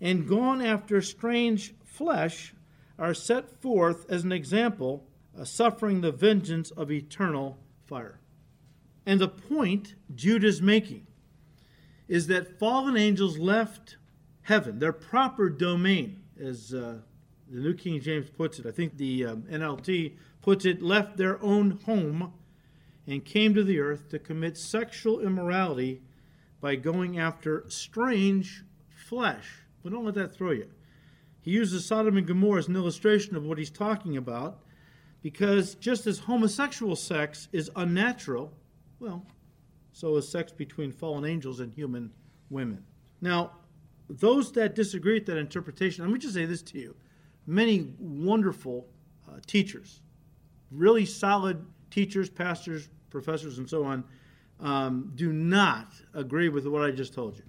and gone after strange flesh, are set forth as an example, uh, suffering the vengeance of eternal fire. And the point Jude is making is that fallen angels left heaven, their proper domain, as uh, the New King James puts it. I think the um, NLT puts it, left their own home and came to the earth to commit sexual immorality by going after strange flesh. But don't let that throw you. He uses Sodom and Gomorrah as an illustration of what he's talking about because just as homosexual sex is unnatural, well, so is sex between fallen angels and human women. Now, those that disagree with that interpretation, let me just say this to you. Many wonderful uh, teachers, really solid teachers, pastors, professors, and so on, um, do not agree with what I just told you.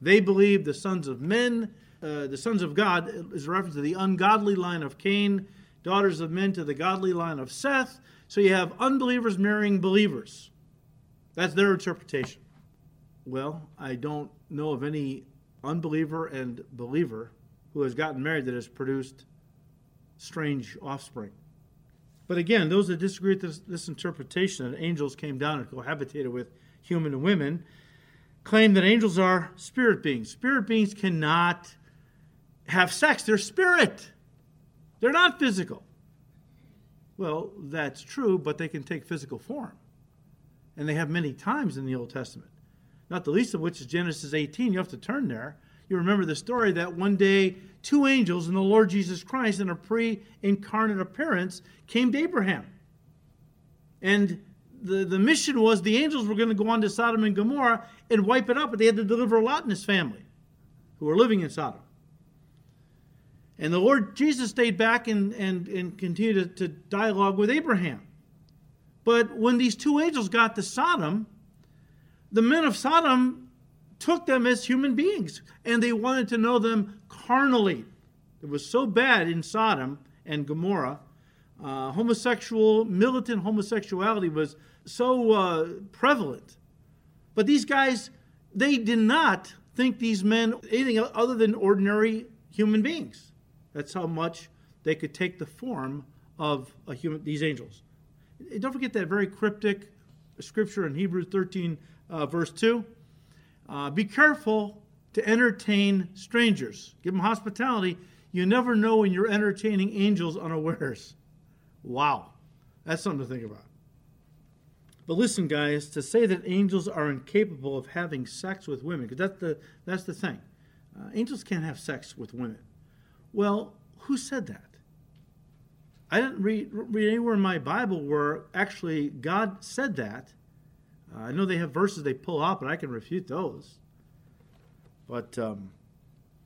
They believe the sons of men uh, the sons of God is a reference to the ungodly line of Cain, daughters of men to the godly line of Seth. So you have unbelievers marrying believers. That's their interpretation. Well, I don't know of any unbeliever and believer who has gotten married that has produced strange offspring. But again, those that disagree with this, this interpretation that angels came down and cohabitated with human women claim that angels are spirit beings. Spirit beings cannot have sex. They're spirit, they're not physical. Well, that's true, but they can take physical form. And they have many times in the Old Testament. Not the least of which is Genesis 18. You have to turn there. You remember the story that one day two angels and the Lord Jesus Christ in a pre incarnate appearance came to Abraham. And the, the mission was the angels were going to go on to Sodom and Gomorrah and wipe it up, but they had to deliver Lot and his family who were living in Sodom. And the Lord Jesus stayed back and, and, and continued to, to dialogue with Abraham. But when these two angels got to Sodom, the men of Sodom took them as human beings and they wanted to know them carnally. It was so bad in Sodom and Gomorrah. Uh, homosexual, militant homosexuality was so uh, prevalent. But these guys, they did not think these men anything other than ordinary human beings. That's how much they could take the form of a human, these angels. And don't forget that very cryptic scripture in Hebrews 13, uh, verse 2. Uh, be careful to entertain strangers. Give them hospitality. You never know when you're entertaining angels unawares. Wow. That's something to think about. But listen, guys, to say that angels are incapable of having sex with women, because that's the, that's the thing. Uh, angels can't have sex with women. Well, who said that? I didn't read, read anywhere in my Bible where actually God said that. Uh, I know they have verses they pull out, but I can refute those. But um,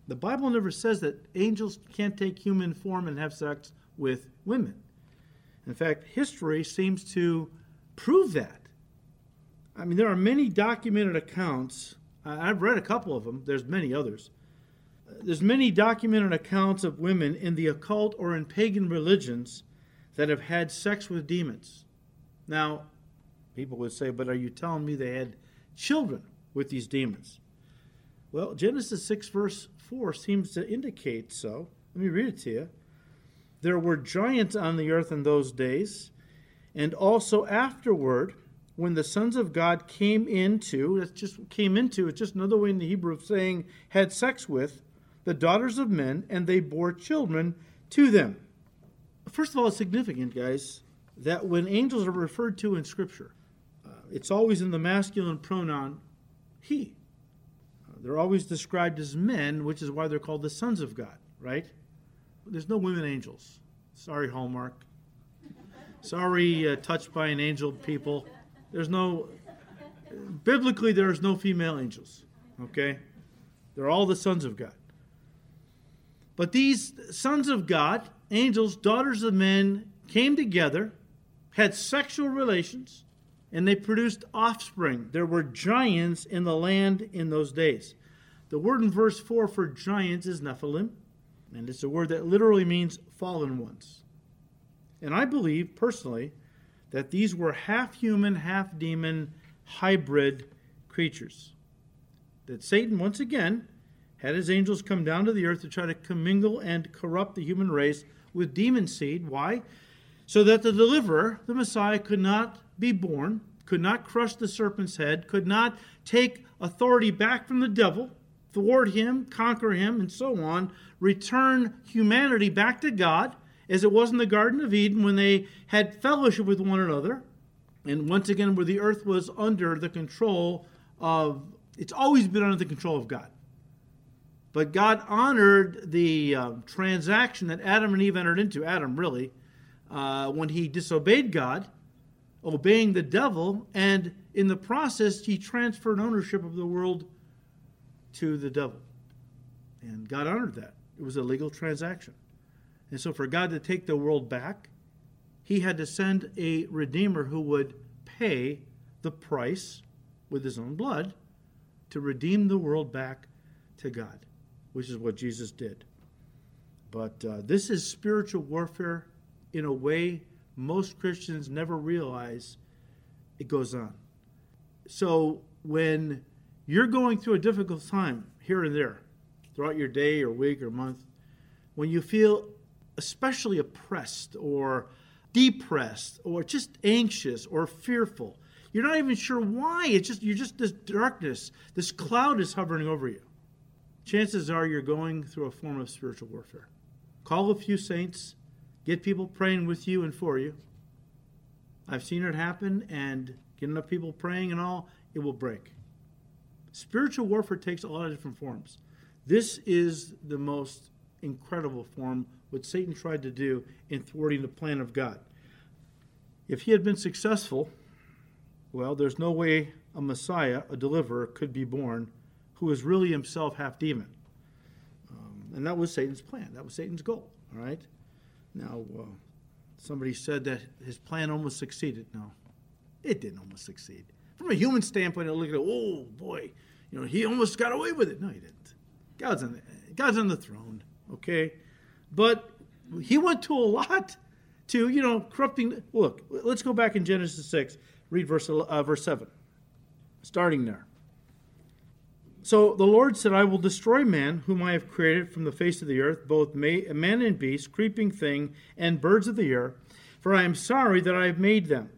the Bible never says that angels can't take human form and have sex with women. In fact, history seems to prove that. I mean, there are many documented accounts. I've read a couple of them, there's many others there's many documented accounts of women in the occult or in pagan religions that have had sex with demons. Now, people would say, but are you telling me they had children with these demons? Well, Genesis 6, verse 4 seems to indicate so. Let me read it to you. There were giants on the earth in those days, and also afterward, when the sons of God came into, that's just came into, it's just another way in the Hebrew of saying had sex with, the daughters of men, and they bore children to them. First of all, it's significant, guys, that when angels are referred to in Scripture, it's always in the masculine pronoun he. Uh, they're always described as men, which is why they're called the sons of God, right? There's no women angels. Sorry, Hallmark. Sorry, uh, touched by an angel people. There's no, biblically, there's no female angels, okay? They're all the sons of God. But these sons of God, angels, daughters of men, came together, had sexual relations, and they produced offspring. There were giants in the land in those days. The word in verse 4 for giants is Nephilim, and it's a word that literally means fallen ones. And I believe, personally, that these were half human, half demon, hybrid creatures. That Satan, once again, had his angels come down to the earth to try to commingle and corrupt the human race with demon seed. Why? So that the deliverer, the Messiah, could not be born, could not crush the serpent's head, could not take authority back from the devil, thwart him, conquer him, and so on, return humanity back to God, as it was in the Garden of Eden when they had fellowship with one another, and once again, where the earth was under the control of, it's always been under the control of God. But God honored the uh, transaction that Adam and Eve entered into, Adam really, uh, when he disobeyed God, obeying the devil, and in the process, he transferred ownership of the world to the devil. And God honored that. It was a legal transaction. And so, for God to take the world back, he had to send a redeemer who would pay the price with his own blood to redeem the world back to God which is what Jesus did. But uh, this is spiritual warfare in a way most Christians never realize it goes on. So when you're going through a difficult time here and there throughout your day or week or month, when you feel especially oppressed or depressed or just anxious or fearful, you're not even sure why. It's just you're just this darkness, this cloud is hovering over you chances are you're going through a form of spiritual warfare. Call a few saints, get people praying with you and for you. I've seen it happen, and get enough people praying and all, it will break. Spiritual warfare takes a lot of different forms. This is the most incredible form what Satan tried to do in thwarting the plan of God. If he had been successful, well, there's no way a Messiah, a deliverer, could be born who is really himself half demon. Um, and that was Satan's plan. That was Satan's goal. All right. Now, uh, somebody said that his plan almost succeeded. No, it didn't almost succeed. From a human standpoint, I look at it. Oh boy, you know he almost got away with it. No, he didn't. God's on the, God's on the throne. Okay, but he went to a lot to you know corrupting. Look, let's go back in Genesis six. Read verse uh, verse seven, starting there. So the Lord said, I will destroy man, whom I have created from the face of the earth, both man and beast, creeping thing, and birds of the air, for I am sorry that I have made them.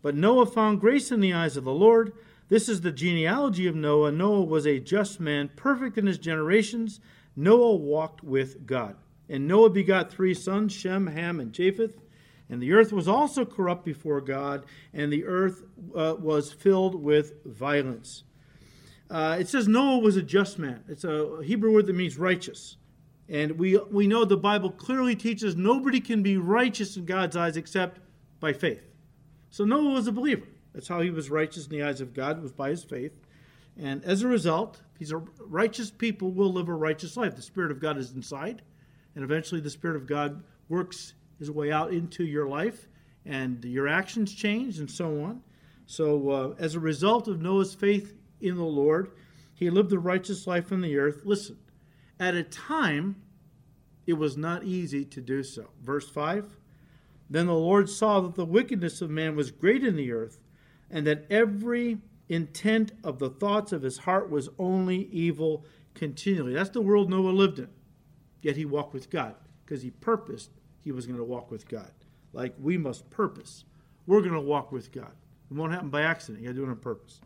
But Noah found grace in the eyes of the Lord. This is the genealogy of Noah. Noah was a just man, perfect in his generations. Noah walked with God. And Noah begot three sons, Shem, Ham, and Japheth. And the earth was also corrupt before God, and the earth uh, was filled with violence. Uh, it says Noah was a just man. It's a Hebrew word that means righteous. And we, we know the Bible clearly teaches nobody can be righteous in God's eyes except by faith. So Noah was a believer. That's how he was righteous in the eyes of God, was by his faith. And as a result, these righteous people will live a righteous life. The Spirit of God is inside, and eventually the Spirit of God works his way out into your life, and your actions change, and so on. So, uh, as a result of Noah's faith in the Lord. He lived a righteous life on the earth. Listen, at a time, it was not easy to do so. Verse 5 Then the Lord saw that the wickedness of man was great in the earth, and that every intent of the thoughts of his heart was only evil continually. That's the world Noah lived in. Yet he walked with God because he purposed he was going to walk with God. Like we must purpose. We're going to walk with God. It won't happen by accident. You got to do it on purpose.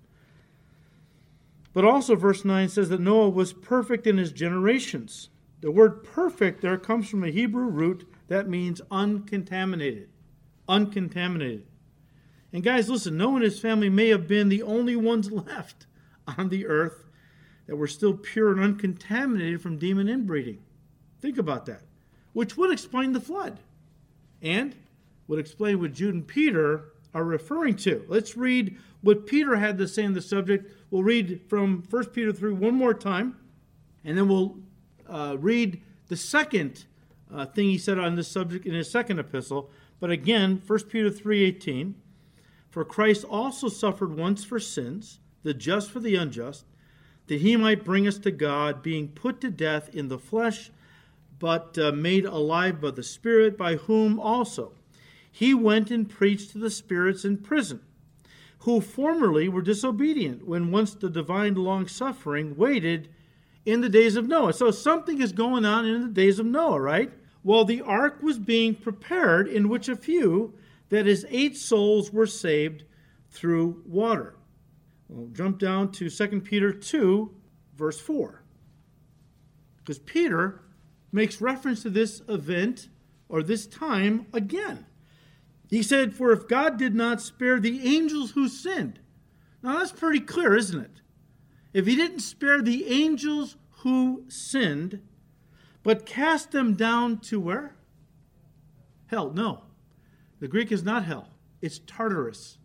But also, verse 9 says that Noah was perfect in his generations. The word perfect there comes from a Hebrew root that means uncontaminated. Uncontaminated. And guys, listen, Noah and his family may have been the only ones [LAUGHS] left on the earth that were still pure and uncontaminated from demon inbreeding. Think about that. Which would explain the flood and would explain what Jude and Peter are referring to. Let's read what Peter had to say on the subject. We'll read from 1 Peter 3 one more time, and then we'll uh, read the second uh, thing he said on this subject in his second epistle. But again, 1 Peter 3:18, for Christ also suffered once for sins, the just for the unjust, that he might bring us to God, being put to death in the flesh, but uh, made alive by the Spirit, by whom also he went and preached to the spirits in prison, who formerly were disobedient, when once the divine long suffering waited in the days of Noah. So something is going on in the days of Noah, right? While the ark was being prepared, in which a few, that is, eight souls, were saved through water. We'll jump down to 2 Peter 2, verse 4. Because Peter makes reference to this event or this time again. He said, For if God did not spare the angels who sinned. Now that's pretty clear, isn't it? If he didn't spare the angels who sinned, but cast them down to where? Hell, no. The Greek is not hell, it's Tartarus.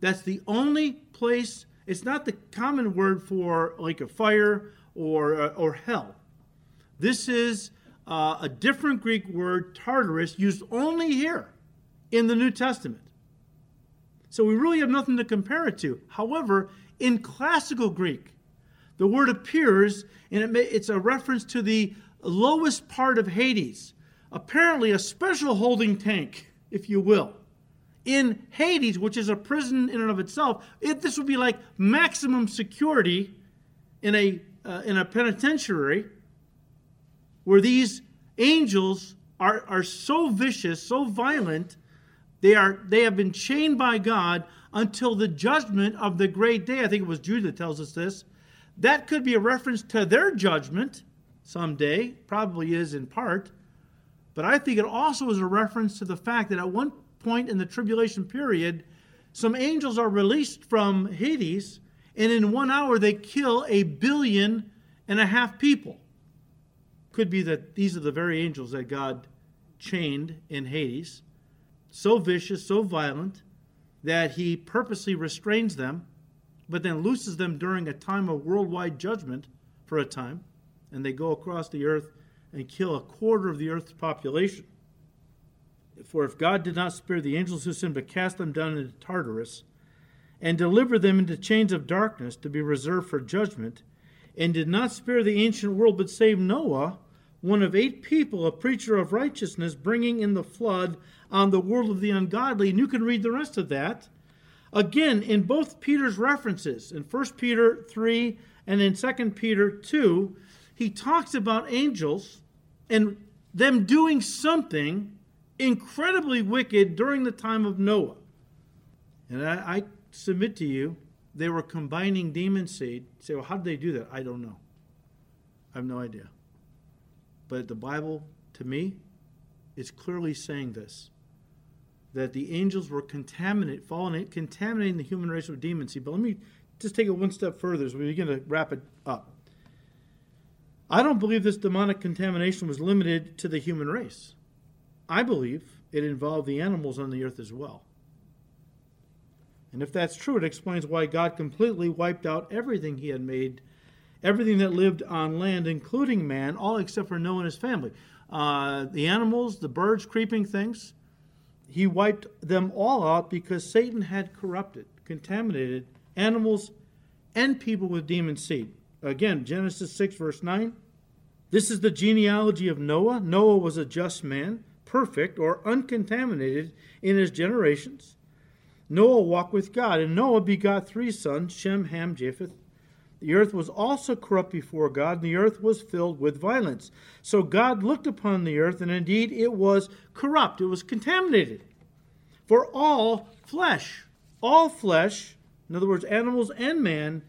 That's the only place, it's not the common word for like a fire or, uh, or hell. This is uh, a different Greek word, Tartarus, used only here in the New Testament. So we really have nothing to compare it to. However, in classical Greek, the word appears, and it may, it's a reference to the lowest part of Hades, apparently a special holding tank, if you will. In Hades, which is a prison in and of itself, it, this would be like maximum security in a, uh, in a penitentiary where these angels are, are so vicious, so violent, they, are, they have been chained by God until the judgment of the great day. I think it was Jude that tells us this. That could be a reference to their judgment someday, probably is in part. But I think it also is a reference to the fact that at one point in the tribulation period, some angels are released from Hades, and in one hour they kill a billion and a half people. Could be that these are the very angels that God chained in Hades so vicious, so violent, that he purposely restrains them, but then looses them during a time of worldwide judgment for a time, and they go across the earth and kill a quarter of the earth's population. For if God did not spare the angels who sinned, but cast them down into Tartarus, and deliver them into chains of darkness to be reserved for judgment, and did not spare the ancient world, but saved Noah, one of eight people, a preacher of righteousness, bringing in the flood on the world of the ungodly. And you can read the rest of that. Again, in both Peter's references, in 1 Peter 3 and in 2 Peter 2, he talks about angels and them doing something incredibly wicked during the time of Noah. And I, I submit to you, they were combining demon seed. You say, well, how did they do that? I don't know. I have no idea. But the Bible, to me, is clearly saying this that the angels were fallen, contaminating the human race with demon seed. But let me just take it one step further as we begin to wrap it up. I don't believe this demonic contamination was limited to the human race. I believe it involved the animals on the earth as well. And if that's true, it explains why God completely wiped out everything he had made, everything that lived on land, including man, all except for Noah and his family. Uh, the animals, the birds, creeping things, he wiped them all out because Satan had corrupted, contaminated animals and people with demon seed. Again, Genesis 6, verse 9. This is the genealogy of Noah. Noah was a just man, perfect or uncontaminated in his generations. Noah walked with God, and Noah begot three sons Shem, Ham, Japheth. The earth was also corrupt before God, and the earth was filled with violence. So God looked upon the earth, and indeed it was corrupt, it was contaminated. For all flesh, all flesh, in other words, animals and man,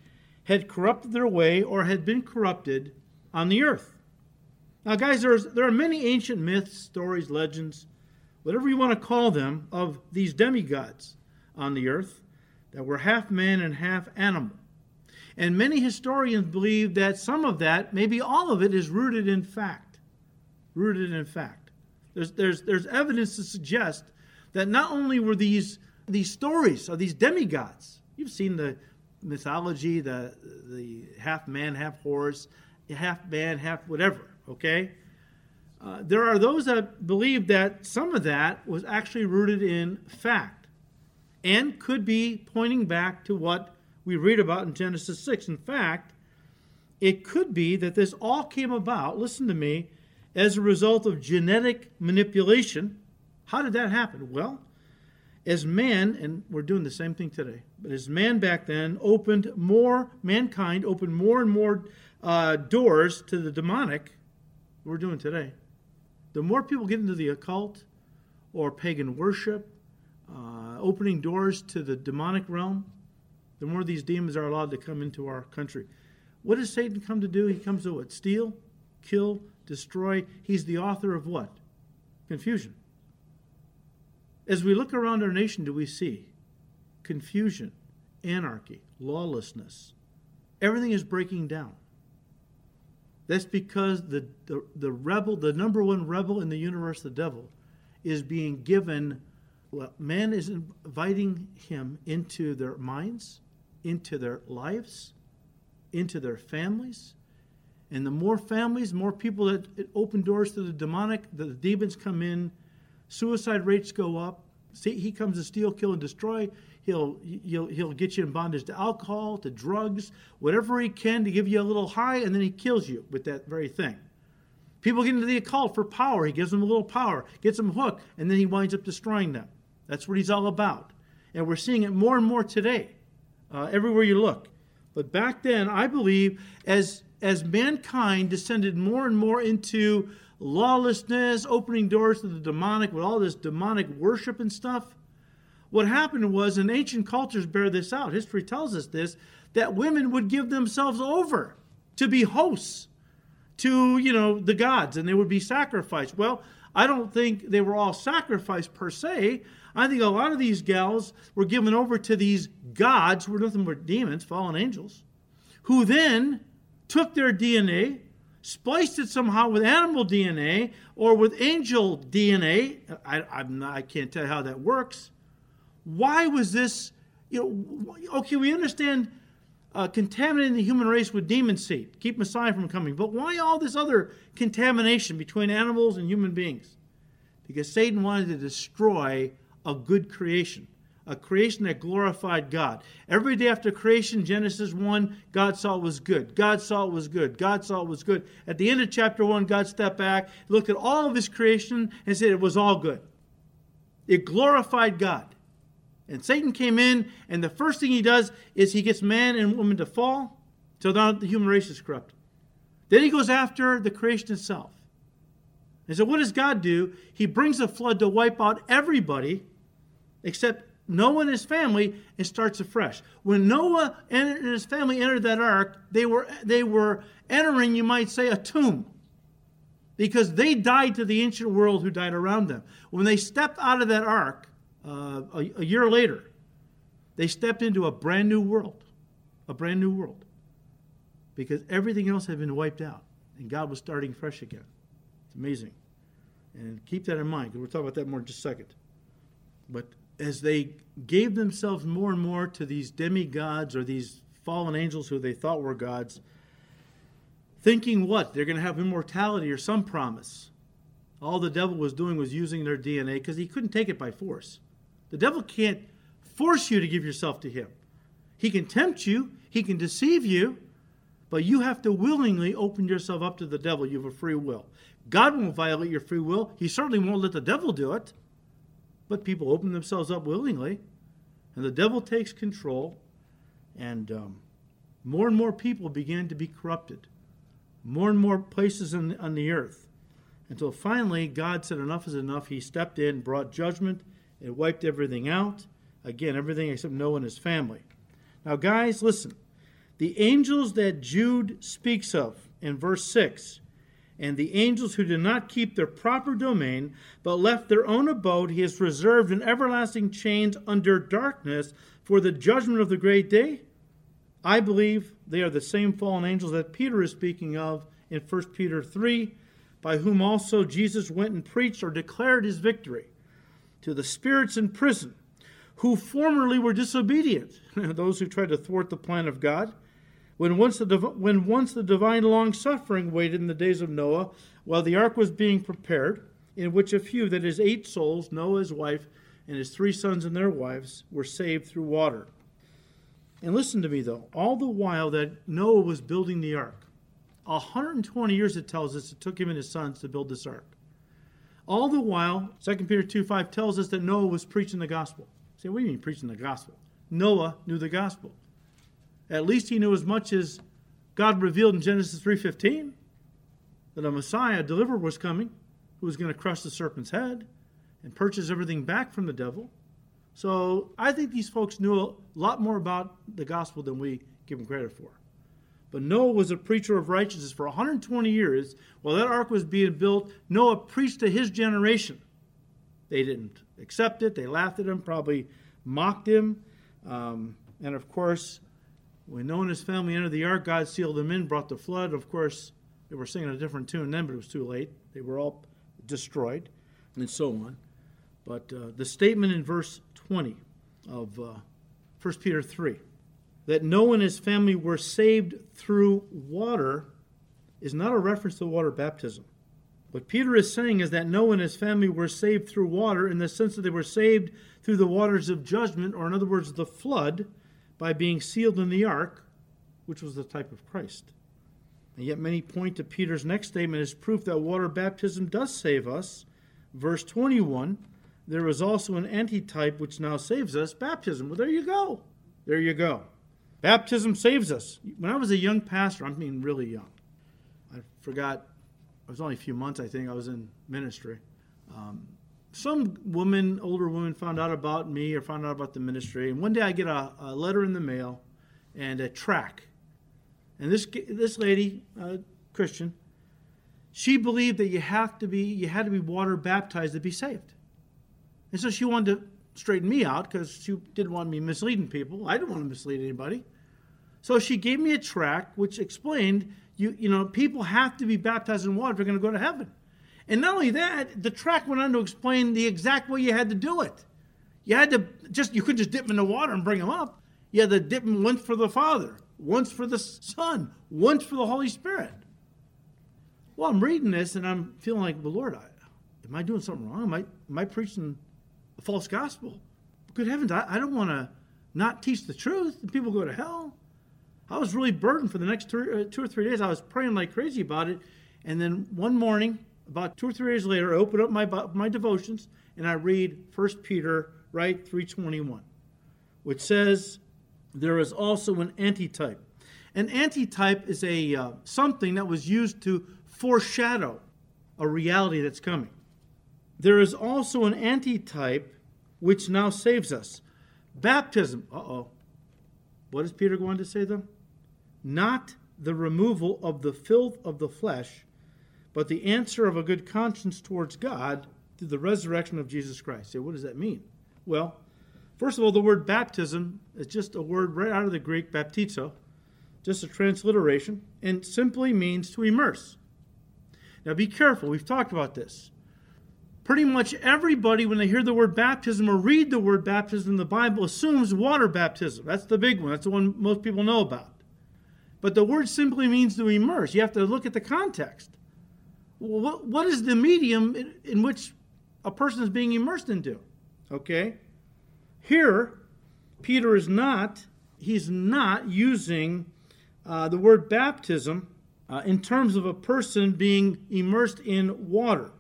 had corrupted their way or had been corrupted on the earth. Now, guys, there's, there are many ancient myths, stories, legends, whatever you want to call them, of these demigods on the earth that were half man and half animal. And many historians believe that some of that, maybe all of it, is rooted in fact. Rooted in fact. There's, there's, there's evidence to suggest that not only were these, these stories of these demigods, you've seen the mythology, the, the half man, half horse, half man, half whatever okay? Uh, there are those that believe that some of that was actually rooted in fact and could be pointing back to what we read about in Genesis 6. In fact, it could be that this all came about, listen to me, as a result of genetic manipulation. How did that happen? Well, as man, and we're doing the same thing today, but as man back then opened more, mankind opened more and more uh, doors to the demonic, we're doing today. The more people get into the occult or pagan worship, uh, opening doors to the demonic realm, the more these demons are allowed to come into our country. What does Satan come to do? He comes to what? Steal, kill, destroy. He's the author of what? Confusion. As we look around our nation, do we see confusion, anarchy, lawlessness? Everything is breaking down. That's because the, the, the rebel, the number one rebel in the universe, the devil, is being given, well, man is inviting him into their minds, into their lives, into their families. And the more families, more people that open doors to the demonic, the demons come in, suicide rates go up. See, he comes to steal, kill, and destroy. He'll, he'll, he'll get you in bondage to alcohol, to drugs, whatever he can to give you a little high, and then he kills you with that very thing. People get into the occult for power. He gives them a little power, gets them hooked, and then he winds up destroying them. That's what he's all about. And we're seeing it more and more today, uh, everywhere you look. But back then, I believe, as, as mankind descended more and more into lawlessness, opening doors to the demonic with all this demonic worship and stuff, what happened was, and ancient cultures bear this out, history tells us this, that women would give themselves over to be hosts to, you know, the gods, and they would be sacrificed. Well, I don't think they were all sacrificed per se. I think a lot of these gals were given over to these gods, who were nothing but demons, fallen angels, who then took their DNA, spliced it somehow with animal DNA or with angel DNA. I, not, I can't tell you how that works why was this, you know, okay, we understand uh, contaminating the human race with demon seed, keep Messiah from coming, but why all this other contamination between animals and human beings? Because Satan wanted to destroy a good creation, a creation that glorified God. Every day after creation, Genesis 1, God saw it was good. God saw it was good. God saw it was good. At the end of chapter 1, God stepped back, looked at all of his creation, and said it was all good. It glorified God. And Satan came in, and the first thing he does is he gets man and woman to fall, so now the human race is corrupt. Then he goes after the creation itself. And so, what does God do? He brings a flood to wipe out everybody except Noah and his family and starts afresh. When Noah and his family entered that ark, they were, they were entering, you might say, a tomb because they died to the ancient world who died around them. When they stepped out of that ark, uh, a, a year later, they stepped into a brand new world, a brand new world, because everything else had been wiped out, and God was starting fresh again. It's amazing. And keep that in mind, because we'll talk about that more in just a second. But as they gave themselves more and more to these demigods or these fallen angels who they thought were gods, thinking what? They're going to have immortality or some promise. All the devil was doing was using their DNA because he couldn't take it by force. The devil can't force you to give yourself to him. He can tempt you, he can deceive you, but you have to willingly open yourself up to the devil. You have a free will. God won't violate your free will. He certainly won't let the devil do it. But people open themselves up willingly, and the devil takes control, and um, more and more people begin to be corrupted. More and more places on, on the earth. Until finally, God said, Enough is enough. He stepped in, brought judgment it wiped everything out. Again, everything except Noah and his family. Now, guys, listen. The angels that Jude speaks of in verse 6 and the angels who did not keep their proper domain, but left their own abode, he has reserved in everlasting chains under darkness for the judgment of the great day? I believe they are the same fallen angels that Peter is speaking of in 1 Peter 3, by whom also Jesus went and preached or declared his victory to the spirits in prison, who formerly were disobedient, [LAUGHS] those who tried to thwart the plan of God when once, the, when once the divine long suffering waited in the days of Noah, while the ark was being prepared, in which a few, that is, eight souls, Noah, his wife, and his three sons and their wives, were saved through water. And listen to me, though. All the while that Noah was building the ark, 120 years it tells us it took him and his sons to build this ark. All the while, 2 Peter 2 5 tells us that Noah was preaching the gospel. Say, what do you mean preaching the gospel? Noah knew the gospel. At least he knew as much as God revealed in Genesis 3:15 that a Messiah, a deliverer was coming who was going to crush the serpent's head and purchase everything back from the devil. So I think these folks knew a lot more about the gospel than we give them credit for. But Noah was a preacher of righteousness for 120 years. While that ark was being built, Noah preached to his generation. They didn't accept it, they laughed at him, probably mocked him. Um, and of course, when Noah and his family entered the ark, God sealed them in, brought the flood. Of course, they were singing a different tune then, but it was too late. They were all destroyed, and so on. But uh, the statement in verse 20 of uh, 1 Peter 3 that Noah and his family were saved through water is not a reference to water baptism. What Peter is saying is that Noah and his family were saved through water in the sense that they were saved through the waters of judgment, or in other words, the flood, by being sealed in the ark, which was the type of Christ. And yet, many point to Peter's next statement as proof that water baptism does save us. Verse 21 there is also an antitype which now saves us baptism. Well, there you go. There you go. Baptism saves us. When I was a young pastor, I mean really young, I forgot, it was only a few months, I think, I was in ministry. Um, some woman, older woman, found out about me or found out about the ministry. And one day I get a, a letter in the mail and a track. And this this lady, uh, Christian, she believed that you have to be you had to be water baptized to be saved. And so she wanted to straighten me out because she didn't want me misleading people. I didn't want to mislead anybody. So she gave me a track which explained you you know people have to be baptized in water if they're going to go to heaven. And not only that, the track went on to explain the exact way you had to do it. You had to just, you couldn't just dip them in the water and bring them up. You had to dip them once for the Father, once for the Son, once for the Holy Spirit. Well, I'm reading this and I'm feeling like, well, Lord, I, am I doing something wrong? Am I, am I preaching false gospel? Good heavens, I, I don't want to not teach the truth and people go to hell. I was really burdened for the next two, uh, two or three days. I was praying like crazy about it. And then one morning, about two or three days later, I open up my, my devotions and I read 1 Peter, right, 321, which says, there is also an antitype. An antitype is a uh, something that was used to foreshadow a reality that's coming. There is also an antitype which now saves us. Baptism. Uh oh. What does Peter go on to say, though? Not the removal of the filth of the flesh, but the answer of a good conscience towards God through the resurrection of Jesus Christ. So, what does that mean? Well, first of all, the word baptism is just a word right out of the Greek, baptizo, just a transliteration, and simply means to immerse. Now, be careful. We've talked about this. Pretty much everybody, when they hear the word baptism or read the word baptism in the Bible, assumes water baptism. That's the big one. That's the one most people know about. But the word simply means to immerse. You have to look at the context what, what is the medium in, in which a person is being immersed into? Okay? Here, Peter is not, he's not using uh, the word baptism uh, in terms of a person being immersed in water.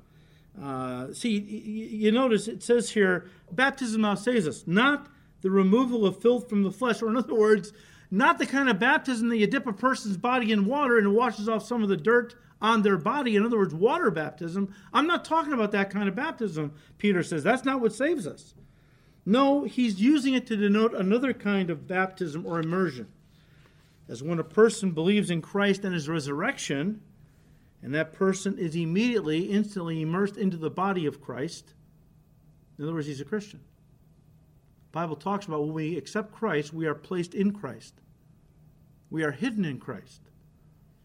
Uh, see, you notice it says here, baptism now saves us, not the removal of filth from the flesh, or in other words, not the kind of baptism that you dip a person's body in water and it washes off some of the dirt on their body. In other words, water baptism. I'm not talking about that kind of baptism, Peter says. That's not what saves us. No, he's using it to denote another kind of baptism or immersion. As when a person believes in Christ and his resurrection, and that person is immediately, instantly immersed into the body of Christ. In other words, he's a Christian. The Bible talks about when we accept Christ, we are placed in Christ. We are hidden in Christ.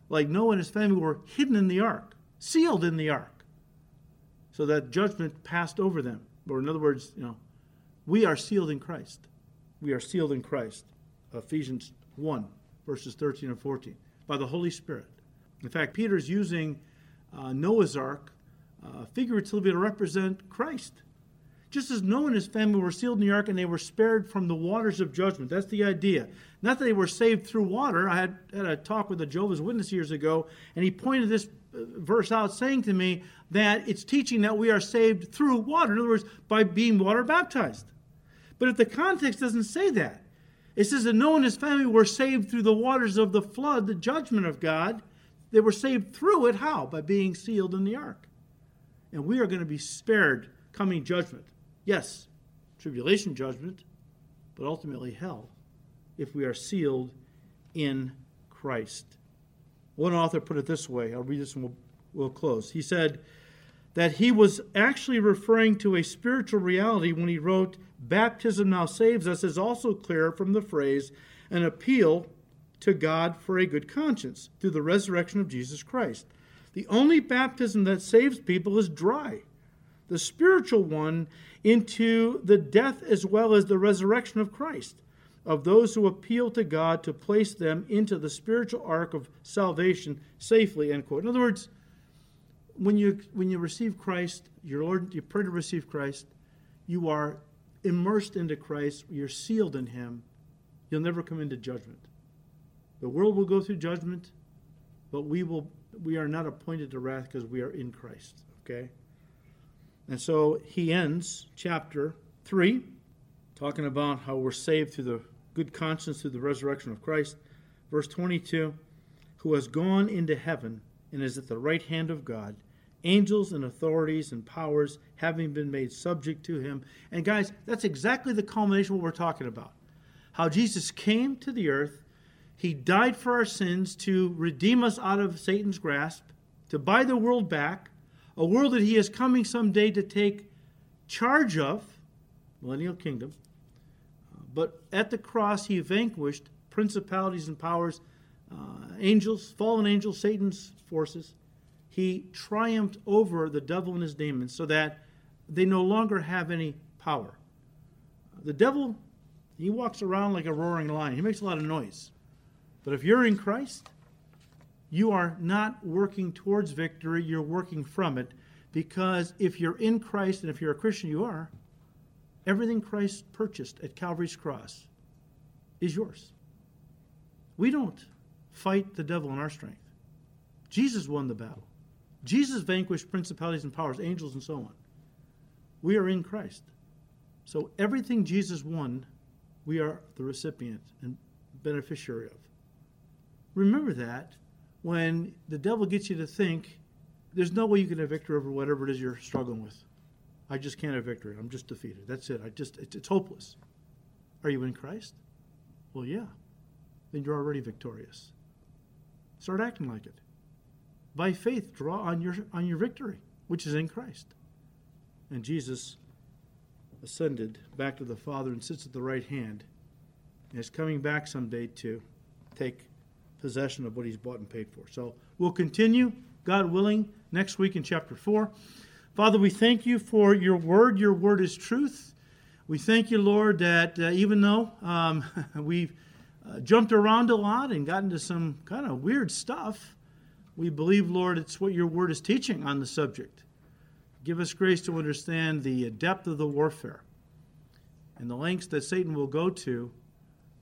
Like Noah and his family were hidden in the ark, sealed in the ark, so that judgment passed over them. Or, in other words, you know, we are sealed in Christ. We are sealed in Christ. Ephesians 1, verses 13 and 14, by the Holy Spirit. In fact, Peter is using uh, Noah's ark uh, figuratively to represent Christ. Just as Noah and his family were sealed in the ark and they were spared from the waters of judgment. That's the idea. Not that they were saved through water. I had, had a talk with a Jehovah's Witness years ago, and he pointed this uh, verse out, saying to me that it's teaching that we are saved through water. In other words, by being water baptized. But if the context doesn't say that, it says that Noah and his family were saved through the waters of the flood, the judgment of God. They were saved through it. How? By being sealed in the ark. And we are going to be spared coming judgment. Yes, tribulation judgment, but ultimately hell if we are sealed in Christ. One author put it this way I'll read this and we'll, we'll close. He said that he was actually referring to a spiritual reality when he wrote, Baptism now saves us, is also clear from the phrase, an appeal to God for a good conscience through the resurrection of Jesus Christ. The only baptism that saves people is dry. The spiritual one into the death as well as the resurrection of Christ, of those who appeal to God to place them into the spiritual ark of salvation safely. End quote. In other words, when you when you receive Christ, your Lord, you pray to receive Christ, you are immersed into Christ, you're sealed in Him. You'll never come into judgment. The world will go through judgment, but we will we are not appointed to wrath because we are in Christ. Okay? And so he ends chapter 3, talking about how we're saved through the good conscience through the resurrection of Christ. Verse 22 Who has gone into heaven and is at the right hand of God, angels and authorities and powers having been made subject to him. And guys, that's exactly the culmination what we're talking about. How Jesus came to the earth, he died for our sins to redeem us out of Satan's grasp, to buy the world back a world that he is coming someday to take charge of, millennial kingdom. But at the cross, he vanquished principalities and powers, uh, angels, fallen angels, Satan's forces. He triumphed over the devil and his demons so that they no longer have any power. The devil, he walks around like a roaring lion. He makes a lot of noise. But if you're in Christ, you are not working towards victory, you're working from it. Because if you're in Christ, and if you're a Christian, you are, everything Christ purchased at Calvary's cross is yours. We don't fight the devil in our strength. Jesus won the battle. Jesus vanquished principalities and powers, angels, and so on. We are in Christ. So everything Jesus won, we are the recipient and beneficiary of. Remember that when the devil gets you to think there's no way you can have victory over whatever it is you're struggling with. I just can't have victory. I'm just defeated. That's it. I just it's, it's hopeless. Are you in Christ? Well, yeah. Then you're already victorious. Start acting like it. By faith, draw on your on your victory, which is in Christ. And Jesus ascended back to the Father and sits at the right hand and is coming back someday to take possession of what he's bought and paid for. So we'll continue, God willing, next week in chapter 4. Father, we thank you for your word. Your word is truth. We thank you, Lord, that uh, even though um, [LAUGHS] we've uh, jumped around a lot and gotten to some kind of weird stuff, we believe, Lord, it's what your word is teaching on the subject. Give us grace to understand the depth of the warfare and the lengths that Satan will go to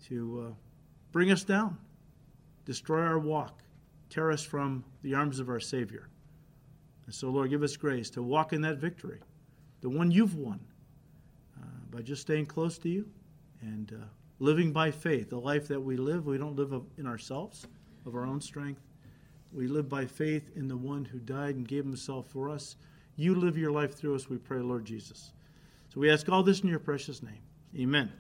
to uh, bring us down destroy our walk, tear us from the arms of our Savior. And so, Lord, give us grace to walk in that victory, the one you've won, uh, by just staying close to you and uh, living by faith. The life that we live, we don't live in ourselves, of our own strength. We live by faith in the one who died and gave himself for us. You live your life through us, we pray, Lord Jesus. So we ask all this in your precious name. Amen.